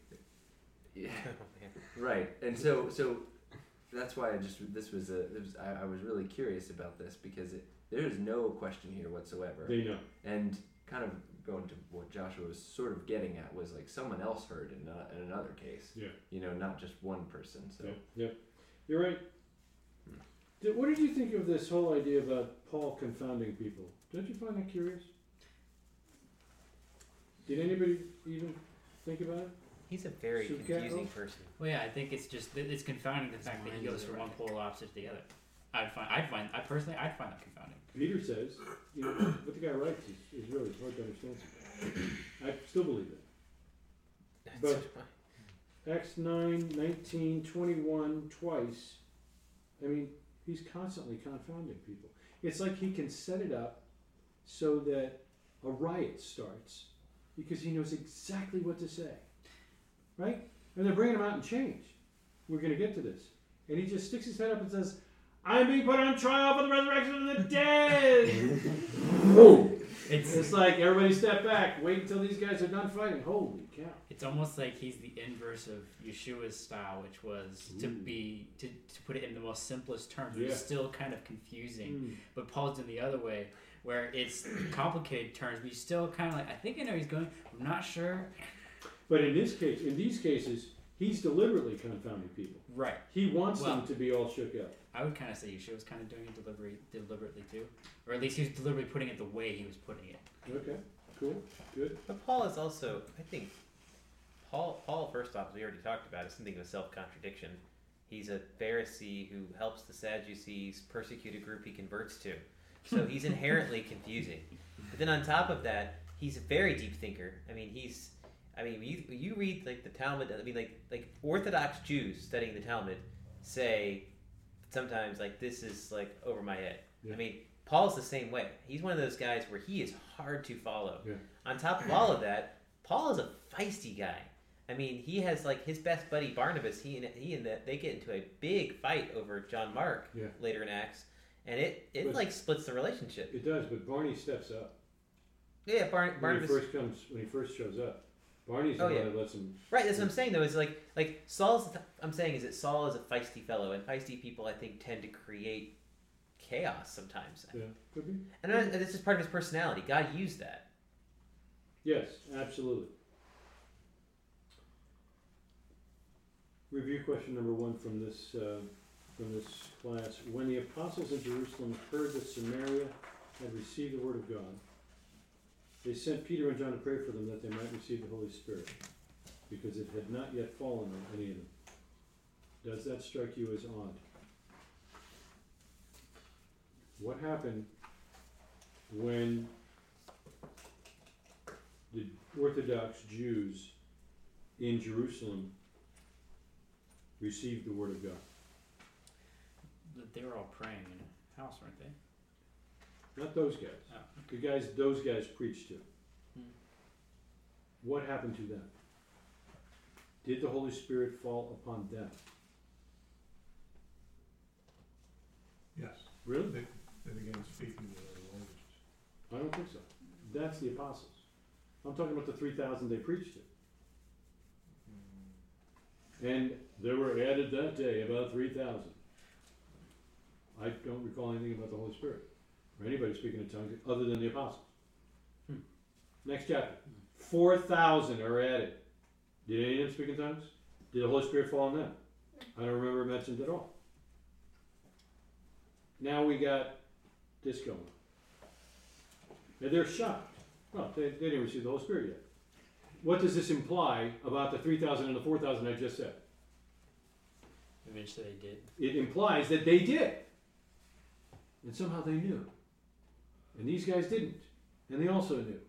yeah, right. And so so that's why I just this was a it was, I, I was really curious about this because it, there is no question here whatsoever, They know. and kind of going to what Joshua was sort of getting at was like someone else heard in, uh, in another case, Yeah. you know, not just one person. So. Yeah, yeah. You're right. Did, what did you think of this whole idea about Paul confounding people? Don't you find that curious? Did anybody even think about it? he's a very Should confusing person. Well, yeah, I think it's just it's confounding the fact that he goes from one polar opposite to the other. I'd find, I'd find, I personally, I'd find that confounding. Peter says, you know, what the guy writes is, is really hard to understand. sometimes. I still believe it. But Acts 9, 19, 21, twice. I mean, he's constantly confounding people. It's like he can set it up so that a riot starts because he knows exactly what to say. Right? And they're bringing him out in chains. We're going to get to this. And he just sticks his head up and says, I'm being put on trial for the resurrection of the dead. It's, it's like everybody step back, wait until these guys are done fighting. Holy cow. it's almost like he's the inverse of Yeshua's style, which was to be, to, to put it in the most simplest terms, which Yeah. is still kind of confusing. Mm. But Paul's doing the other way, where it's complicated terms, but you still kind of like, I think I know where he's going. I'm not sure. But in this case, in these cases, he's deliberately confounding people. Right. He wants Well- them to be all shook up. I would kind of say Yeshua was kind of doing it deliberately, deliberately too, or at least he was deliberately putting it the way he was putting it. Okay, cool, good. But Paul is also, I think, Paul. Paul, first off, as we already talked about, is something of a self contradiction. He's a Pharisee who helps the Sadducees persecute a group he converts to, so he's inherently confusing. But then on top of that, he's a very deep thinker. I mean, he's, I mean, you you read like the Talmud. I mean, like like Orthodox Jews studying the Talmud say sometimes like this is like over my head. Yeah. I mean, Paul's the same way. He's one of those guys where he is hard to follow. Yeah. On top of all of that, Paul is a feisty guy. I mean, he has like his best buddy Barnabas. He and he and that they get into a big fight over John Mark Yeah. later in Acts, and it it But- like splits the relationship. It does, but Barney steps up. Yeah, Bar- When he first comes, when he first shows up, Barney's the Oh, one yeah. that lets him. Right, that's what I'm saying though. Is like like Saul's. I'm saying is that Saul is a feisty fellow, and feisty people I think tend to create chaos sometimes. Yeah, could be. And I- this is part of his personality. God used that. Yes, absolutely. Review question number one from this, uh, from this class. When the apostles in Jerusalem heard that Samaria had received the word of God, they sent Peter and John to pray for them that they might receive the Holy Spirit, because it had not yet fallen on any of them. Does that strike you as odd? What happened when the Orthodox Jews in Jerusalem received the Word of God. That They were all praying in a house, weren't they? Not those guys. Oh. The guys those guys preached to. Hmm. What happened to them? Did the Holy Spirit fall upon them? Yes, Really? they, they began speaking in other languages. I don't think so. That's the apostles. I'm talking about the 3,000 they preached to. And there were added that day about 3,000. I don't recall anything about the Holy Spirit or anybody speaking in tongues other than the apostles. Hmm. Next chapter. 4,000 are added. Did any of them speak in tongues? Did the Holy Spirit fall on them? I don't remember it mentioned at all. Now we got this going. And they're shocked. Well, they, they didn't receive the Holy Spirit yet. What does this imply about the 3,000 and the 4,000 I just said? Eventually they did. It implies that they did. And somehow they knew. And these guys didn't. And they also knew.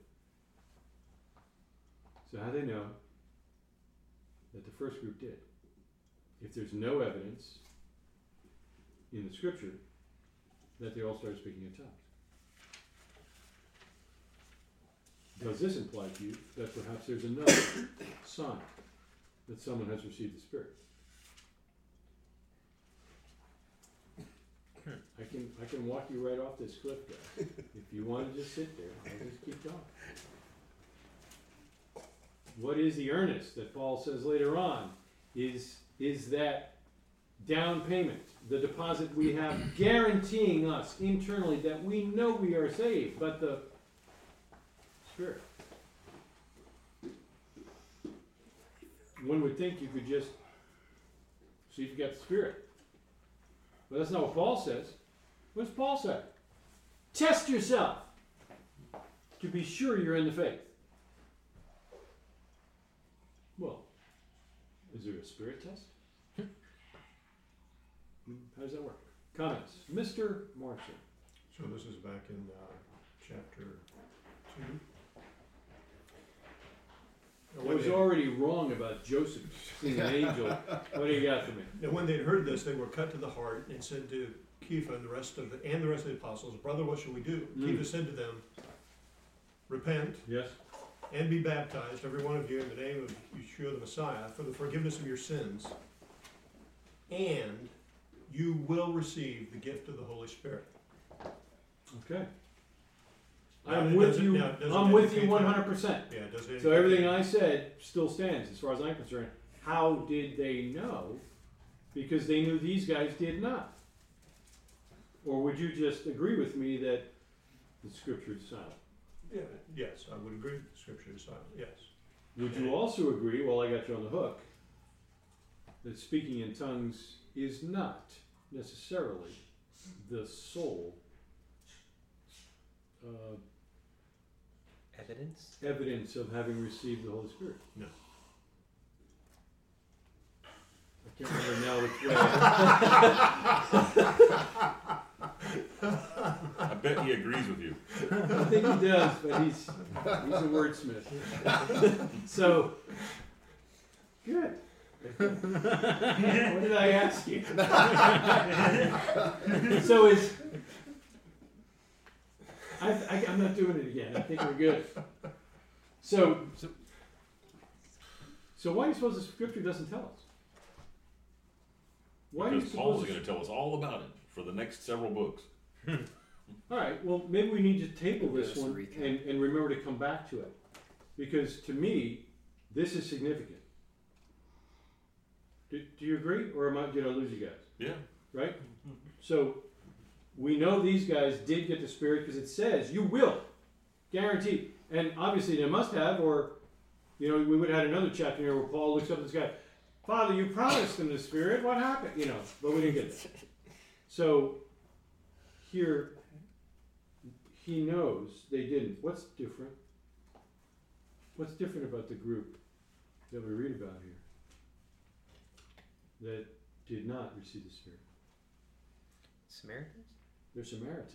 So how do they know that the first group did? If there's no evidence in the scripture that they all started speaking in tongues. Does this imply to you that perhaps there's another sign that someone has received the Spirit? I can I can walk you right off this cliff, guys. If you want to just sit there, I'll just keep going. What is the earnest that Paul says later on? Is is that down payment, the deposit we have guaranteeing us internally that we know we are saved, but the Spirit. One would think you could just see if you got the Spirit. But that's not what Paul says. What does Paul say? Test yourself to be sure you're in the faith. Well, is there a spirit test? Hmm, how does that work? Comments? Mr. Morrison. So this is back in uh, chapter 2. It was already wrong about Joseph seeing an angel. What do you got for me? Now, when they heard this, they were cut to the heart and said to Kepha and the rest of the, and the rest of the apostles, "Brother, what shall we do?" Mm. Kepha said to them, "Repent, yes, and be baptized, every one of you, in the name of Yeshua the Messiah, for the forgiveness of your sins, and you will receive the gift of the Holy Spirit." Okay. I'm it with doesn't- you, it doesn't I'm with you indicate one that- hundred percent. Yeah, it doesn't. So indicate everything that- I said still stands as far as I'm concerned. How did they know? Because they knew these guys did not. Or would you just agree with me that the scripture is silent? Yeah, yes, I would agree, the scripture is silent, yes. Would you also agree, well, I got you on the hook, that speaking in tongues is not necessarily the sole uh, Evidence? evidence of having received the Holy Spirit? No. I can't remember now which way. I bet he agrees with you. I think he does, but he's he's a wordsmith. so good. what did I ask you? so is I, I I'm not doing it again. I think we're good. So so why do you suppose the scripture doesn't tell us? Why do you Because Paul's suppose? going to tell us all about it for the next several books. All right, well, maybe we need to table this one and, and remember to come back to it. Because to me, this is significant. Do, do you agree, or am I, did I lose you guys? Yeah. Right? Mm-hmm. So, we know these guys did get the Spirit because it says, you will. Guaranteed. And obviously they must have, or, you know, we would have had another chapter here where Paul looks up at this guy, Father, you promised them the Spirit, what happened? You know, but we didn't get that. So, here, he knows they didn't. What's different? What's different about the group that we read about here that did not receive the Spirit? Samaritans? They're Samaritans.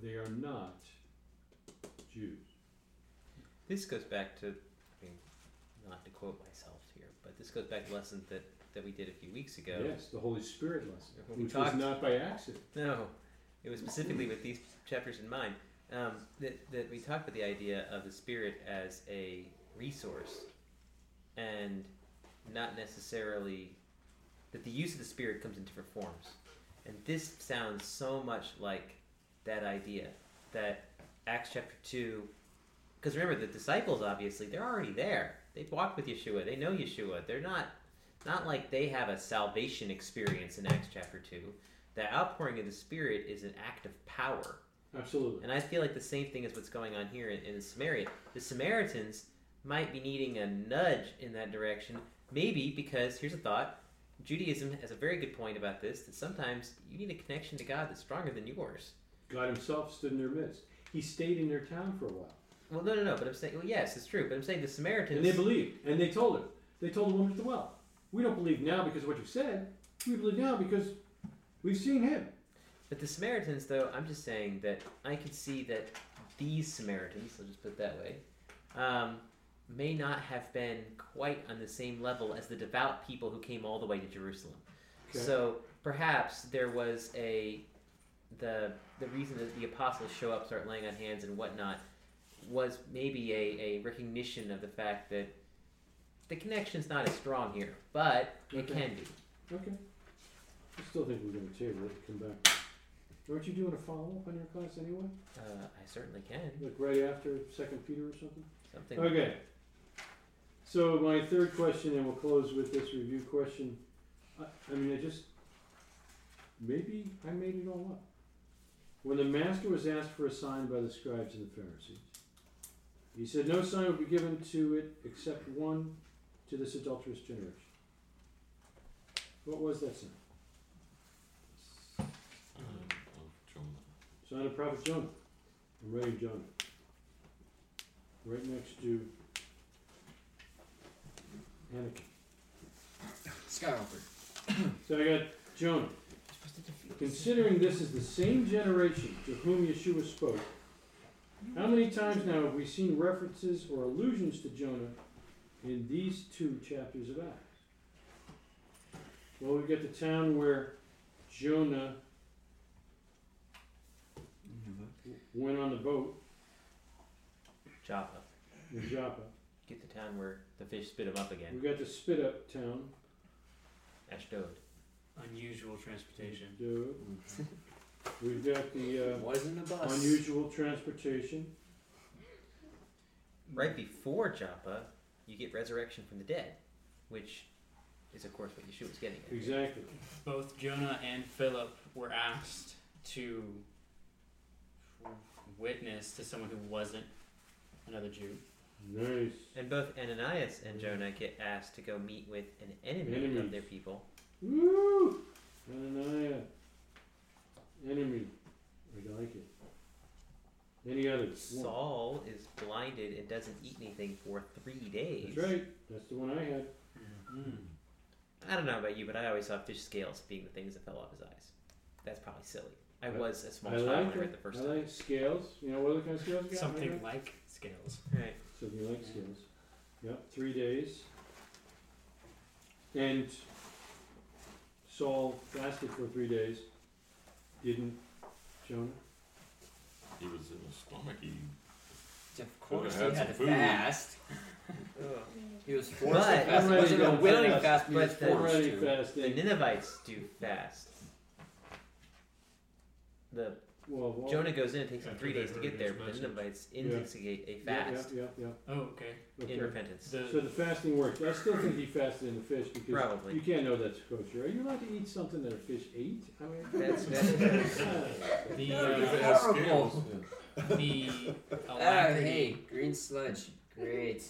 They are not Jews. This goes back to, I mean, not to quote myself here, but this goes back to lessons that, that we did a few weeks ago. Yes, the Holy Spirit lesson, We which talked- was not by accident. No, it was specifically with these chapters in mind. Um, that, that we talked about the idea of the Spirit as a resource and not necessarily that the use of the Spirit comes in different forms. And this sounds so much like that idea that Acts chapter 2, because remember, the disciples obviously, they're already there. They've walked with Yeshua, they know Yeshua. They're not, not like they have a salvation experience in Acts chapter 2 the outpouring of the Spirit is an act of power. Absolutely. And I feel like the same thing is what's going on here in, in Samaria. The Samaritans might be needing a nudge in that direction, maybe because, here's a thought Judaism has a very good point about this that sometimes you need a connection to God that's stronger than yours. God Himself stood in their midst. He stayed in their town for a while. Well, no, no, no, but I'm saying, well, yes, it's true, but I'm saying the Samaritans. And they believed. And they told him. They told the woman at the well. We don't believe now because of what you said. We believe now because we've seen him. But the Samaritans, though, I'm just saying that I could see that these Samaritans, I'll just put it that way, um, may not have been quite on the same level as the devout people who came all the way to Jerusalem. Okay. So perhaps there was a the the reason that the apostles show up, start laying on hands and whatnot, was maybe a, a recognition of the fact that the connection's not as strong here, but it Okay. can be. Okay. I still think we're going to table it and come back. Aren't you doing a follow up on your class anyway? Uh, I certainly can. Like right after Second Peter or something? Something. Okay. So my third question, and we'll close with this review question. I, I mean, I just maybe I made it all up. When the master was asked for a sign by the scribes and the Pharisees, he said, "No sign will be given to it except one to this adulterous generation." What was that sign? Sign of prophet Jonah. I'm writing Jonah. Right next to Anakin. Skywalker. So I got Jonah. You're supposed to defeat Considering this is the same generation to whom Yeshua spoke, how many times now have we seen references or allusions to Jonah in these two chapters of Acts? Well, we get the town where Jonah went on the boat Joppa. in Joppa. Get the town where the fish spit him up again. We again. got the spit up town. Ashdod. Unusual transportation. Dude. We've got the uh, Wasn't a bus. unusual transportation. Right before Joppa, you get resurrection from the dead, which is of course what Yeshua was getting at. Exactly. Both Jonah and Philip were asked to witness to someone who wasn't another Jew. Nice. And both Ananias and Jonah get asked to go meet with an enemy Enemies. of their people. Woo! Ananiah. Enemy. I like it. Any others? One. Saul is blinded and doesn't eat anything for three days. That's right. That's the one I had. Mm-hmm. I don't know about you, but I always saw fish scales being the things that fell off his eyes. That's probably silly. I I- was a small I child like when I read the first I time. like scales. You know what other kind of scales you got? Something Right? like scales. Right. Something like scales. Yep. Three days. And Saul fasted for three days. Didn't Jonah? He was in a stomach. He Of course, he had to some food. fast. He was forced But- to fast. I'm It wasn't to a go willing fast. fast, but he was But the- forced Already to. The fasting. Ninevites do fast. The Well, well, Jonah goes in, it takes him three days to get there, his but the message. Ninevites Yeah. instigate a yeah, fast Yeah, yeah, Oh, okay. yeah. in repentance. The, So the fasting worked. I still think he fasted in the fish because Probably. you can't know that's kosher. Are you allowed to eat something that a fish ate? I mean, That's- that's- the, It uh, has horrible. scales. the Ah, alacrity, hey, green sludge. Great.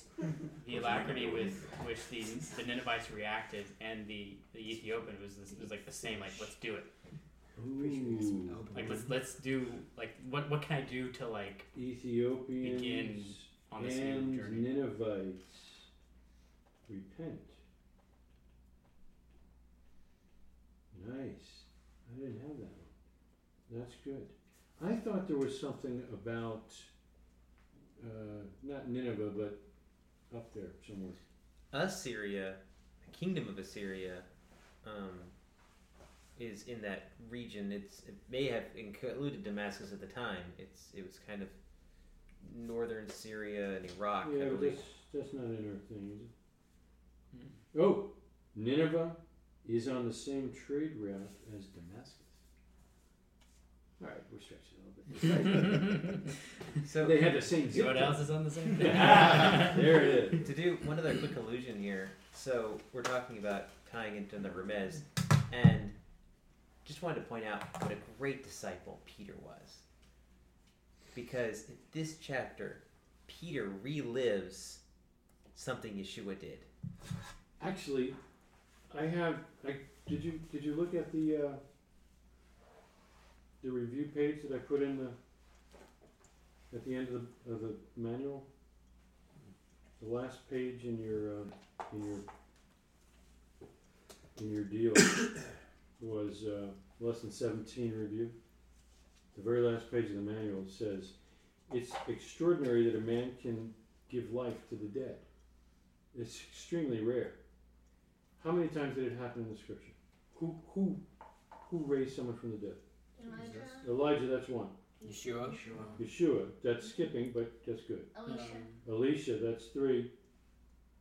the alacrity with which the, the Ninevites reacted and the, the Ethiopian was this, was like the same. Like, let's do it. Ooh. Like, let's let's do like what what can I do to like Ethiopians begin on this new and journey? Ninevites repent. Nice. I didn't have that one. That's good. I thought there was something about uh, not Nineveh, but up there somewhere. Assyria, the kingdom of Assyria, um, is in that region. It's it may have included Damascus at the time. It's it was kind of northern Syria and Iraq, yeah, but that's, that's not in our thing, is it? Hmm. Oh, Nineveh is on the same trade route as Damascus. All right, we're stretching a little bit. So they had the same zip what else is on the same thing? there it is. to do one other quick allusion here. So we're talking about tying into the Remez, and just wanted to point out what a great disciple Peter was, because in this chapter, Peter relives something Yeshua did. Actually, I have. I, did you did you look at the uh, the review page that I put in the at the end of the of the manual? The last page in your uh, in your in your deal was uh, lesson seventeen review. The very last page of the manual says, "It's extraordinary that a man can give life to the dead. It's extremely rare." How many times did it happen in the scripture? Who who who raised someone from the dead? Elijah, Elijah, that's one. Yeshua. Yeshua, Yeshua, that's skipping, but that's good. Alicia, Elisha, that's three.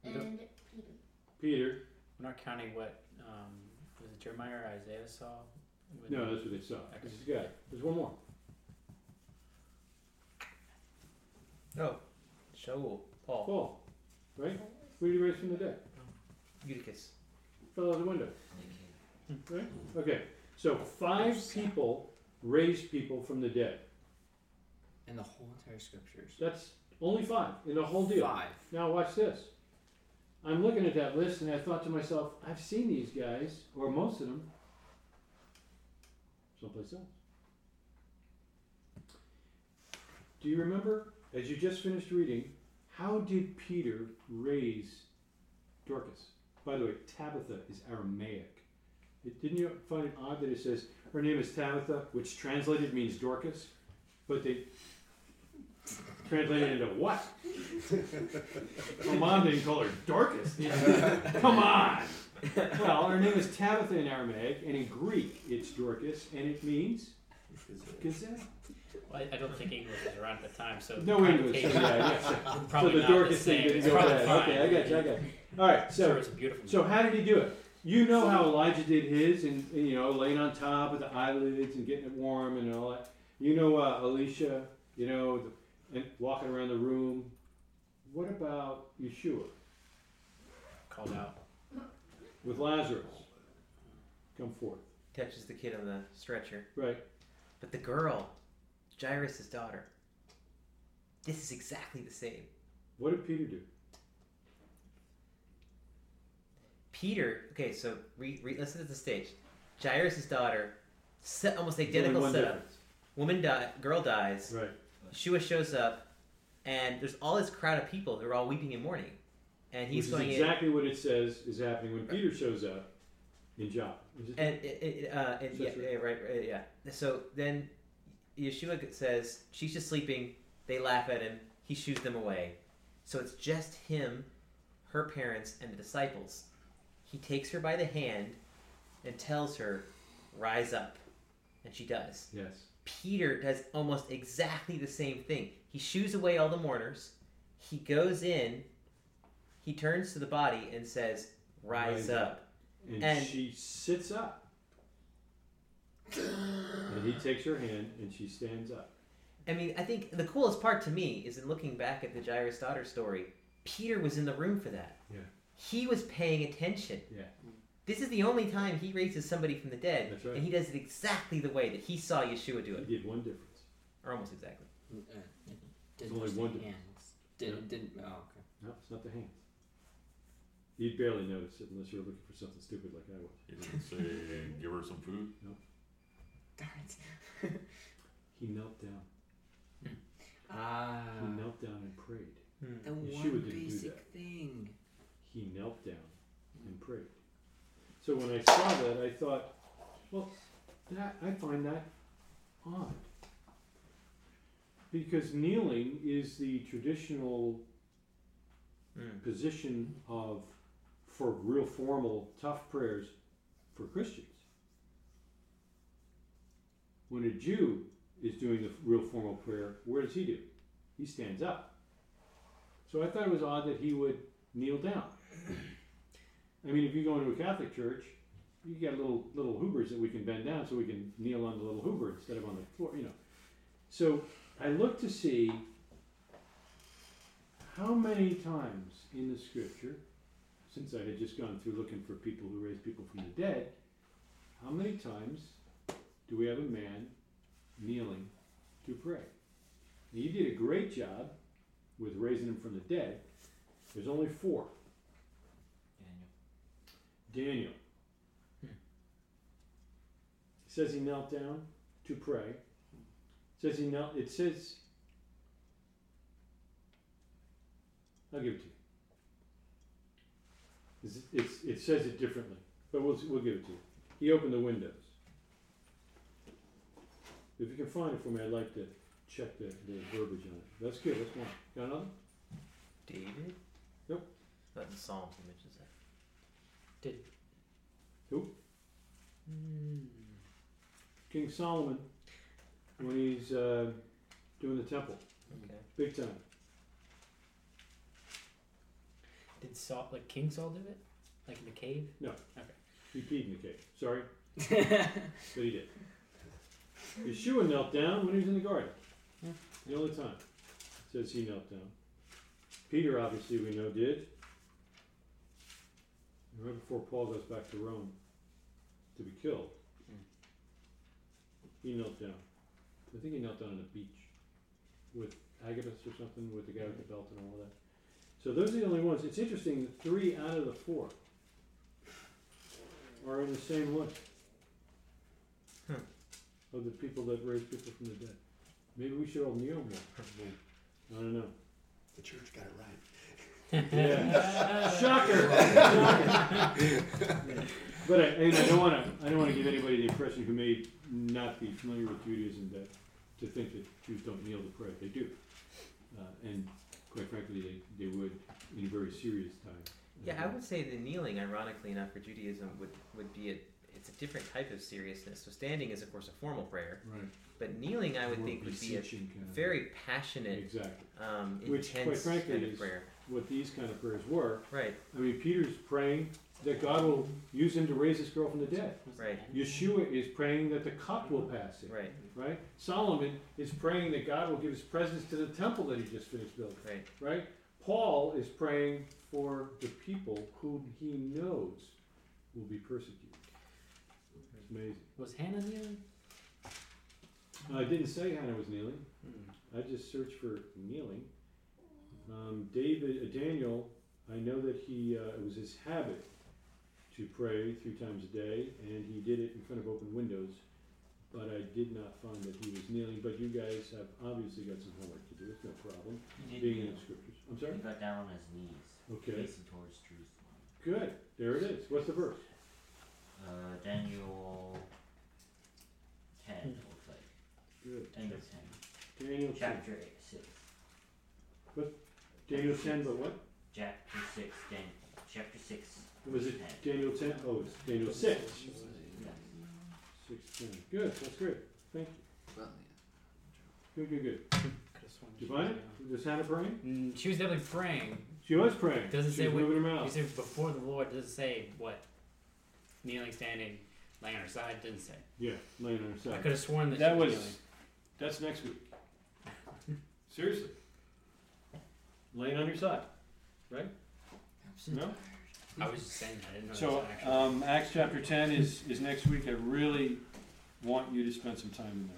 and Peter. Peter, We're not counting what um, was it Jeremiah or Isaiah saw. when no, they- that's what they saw. This is the guy. There's one more. Oh, Shaul, Paul, Paul, right? Who did he raise from the dead? Eutychus. Fell out of the window. Hmm. Right? Okay. So five people raised people from the dead. In the whole entire scriptures. That's only five in the whole deal. Five. Now watch this. I'm looking at that list and I thought to myself, I've seen these guys, or most of them, someplace else. Do you remember, as you just finished reading, how did Peter raise Dorcas? By the way, Tabitha is Aramaic It, didn't you find it odd that it says her name is Tabitha, which translated means Dorcas, but they translated into what? Her mom didn't call her Dorcas. did she? Come on. Well, her name is Tabitha in Aramaic, and in Greek it's Dorcas, and it means gazelle. Well, I, I don't think English was around at the time, so No English. So, yeah, yeah. Probably so the not the Dorcas thing didn't go probably bad. fine. Okay, I got you. I got you. All right. So sure it's a beautiful. So how did he do it? You know how Elijah did his, and, and, you know, laying on top of the eyelids and getting it warm and all that. You know, uh, Elisha, you know, the, and walking around the room. What about Yeshua called out. with Lazarus? Come forth, Touches the kid on the stretcher. right? But the girl, Jairus' daughter, this is exactly the same. What did Peter do? Peter, okay, so re, re, listen to the stage. Jairus' daughter, se- almost There's identical only one setup. difference. Woman die, girl dies. Right. Yeshua shows up, and there's all this crowd of people who are all weeping and mourning, and he's Which is going exactly what it says is happening when Peter shows up in John. Is in, and it, uh, and So yeah, true. yeah, right, right, yeah. So then Yeshua says she's just sleeping. They laugh at him. He shoos them away. So it's just him, her parents, and the disciples. He takes her by the hand and tells her, "Rise up," and she does. yes. Peter does almost exactly the same thing. He shoos away all the mourners. He goes in. He turns to the body and says, "Rise Rise up." And, And- she sits up. and he takes her hand and she stands up. I mean, I think the coolest part to me is in looking back at the Jairus daughter story. Peter was in the room for that. Yeah. He was paying attention. Yeah. This is the only time he raises somebody from the dead, That's right. and he does it exactly the way that he saw Yeshua do it, He did one difference. or almost exactly. Uh, didn't only one the hands. Didn't, yeah. didn't, oh, okay. No, it's not the hands. You'd barely notice it unless you're looking for something stupid like I was. He didn't say, give her some food. Darn it. He knelt down. Ah, He knelt down and prayed. the Yeshua one didn't do basic that. thing. He knelt down and prayed. So when I saw that, I thought, well, that I find that odd. Because kneeling is the traditional Mm. position of for real formal tough prayers for Christians. When a Jew is doing the real formal prayer, where does he do? He stands up. So I thought it was odd that he would kneel down. I mean, if you go into a Catholic church, you get little little hoobers that we can bend down so we can kneel on the little hoober instead of on the floor, you know. So I looked to see how many times in the scripture, since I had just gone through looking for people who raise people from the dead, how many times do we have a man kneeling to pray? And you did a great job with raising him from the dead. There's only four. Daniel. Says he knelt down to pray. It says he knelt. It says. I'll give it to you. It's, it's, it says it differently, but we'll, we'll give it to you. He opened the windows. If you can find it for me, I'd like to check the, the verbiage on it. That's good. That's one. Got another? David? Yep. But the Psalms he Who? that. King Solomon, when he's uh, doing the temple, Okay. big time. Did Saul, like King Saul, do it? Like in the cave? No. Okay. He peed in the cave. Sorry, but he did. Yeshua knelt down when he was in the garden. The only time. Says he knelt down. Peter, obviously, we know did. And right before Paul goes back to Rome to be killed, he knelt down. I think he knelt down on the beach with Agabus or something, with the guy with the belt and all that. So those are the only ones. It's interesting that three out of the four are in the same list Hmm. of the people that raised people from the dead. Maybe we should all kneel more. I don't know. The church got it right. Yeah. Shocker. But I, and I don't wanna, I don't wanna give anybody the impression who may not be familiar with Judaism that, to think that Jews don't kneel to pray, they do. Uh, and quite frankly, they, they would in a very serious time. Yeah, I would say the kneeling, ironically enough, for Judaism would, would be a it's a different type of seriousness. So standing is of course a formal prayer, Right. but kneeling I would More think would be a kind of- very passionate, Exactly. um, Which, quite intense frankly, kind of is- prayer. What these kind of prayers were. Right, I mean, Peter's praying that God will use him to raise this girl from the dead. right, Yeshua is praying that the cup will pass him. right, Right? Solomon is praying that God will give his presence to the temple that he just finished building. right. Right? Paul is praying for the people whom he knows will be persecuted. It's amazing. Was Hannah kneeling? I didn't say Hannah was kneeling. Hmm. I just searched for kneeling. Um, David, uh, Daniel, I know that he, uh, it was his habit to pray three times a day, and he did it in front of open windows. But I did not find that he was kneeling. But you guys have obviously got some homework to do. It's no problem. Being in the scriptures. I'm sorry. He got down on his knees, Okay. facing towards Jerusalem. Good. There it is. What's the verse? Uh, Daniel 10, it looks like. Good. End of 10. Daniel 10. Chapter 8, 6. Daniel 10, but what? Chapter 6, Dan- chapter 6. Was it Daniel 10? Oh, it's Daniel 6. Yes. 6, 10. Good. That's great. Thank you. Good, good, good. Did you find it? Was Hannah praying? Mm, she was definitely praying. She was praying. Doesn't she say was what- moving her You mouth. said before the Lord. Doesn't say what. Kneeling, standing, laying on her side. Didn't say. Yeah, laying on her side. I side. could have sworn that, That she was, kneeling. that's next week. Seriously. Laying on your side, right? No? I was just saying that. I didn't know So, that was um, Acts chapter ten is, is next week. I really want you to spend some time in there.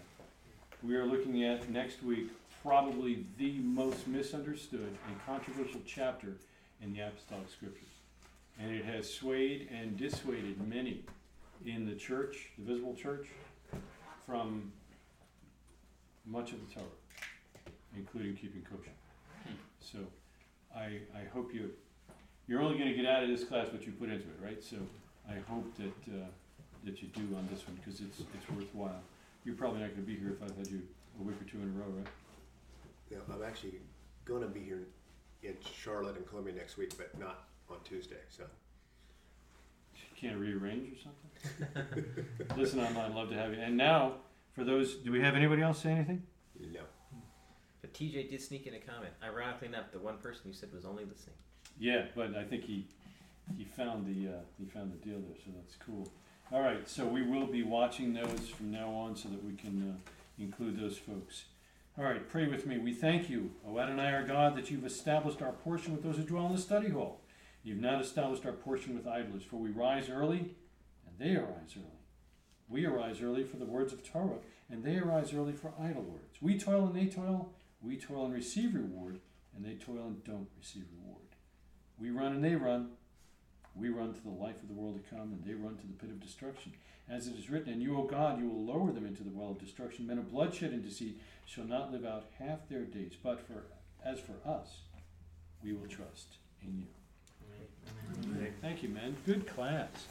We are looking at next week probably the most misunderstood and controversial chapter in the apostolic scriptures. And it has swayed and dissuaded many in the church, the visible church, from much of the Torah, including keeping kosher. So I, I hope you, you're only gonna get out of this class what you put into it, right? So I hope that, uh, that you do on this one, cause it's, it's worthwhile. You're probably not gonna be here if I've had you a week or two in a row, right? Yeah, I'm actually gonna be here in Charlotte and Columbia next week, but not on Tuesday, so. Can't rearrange or something? Listen online, love to have you. And now, for those, do we have anybody else say anything? No. But TJ did sneak in a comment. Ironically enough, the one person you said was only listening. Yeah, but I think he, he found the, uh, he found the deal there, so that's cool. All right, so we will be watching those from now on so that we can, uh, include those folks. All right, pray with me. We thank you, O Adonai our God, that you've established our portion with those who dwell in the study hall. You've not established our portion with idlers, for we rise early, and they arise early. We arise early for the words of Torah, and they arise early for idle words. We toil and they toil, we toil and receive reward, and they toil and don't receive reward. We run and they run. We run to the life of the world to come, and they run to the pit of destruction. As it is written, And you, O God, you will lower them into the well of destruction. Men of bloodshed and deceit shall not live out half their days. But for as for us, we will trust in you. Thank you, man. Good class.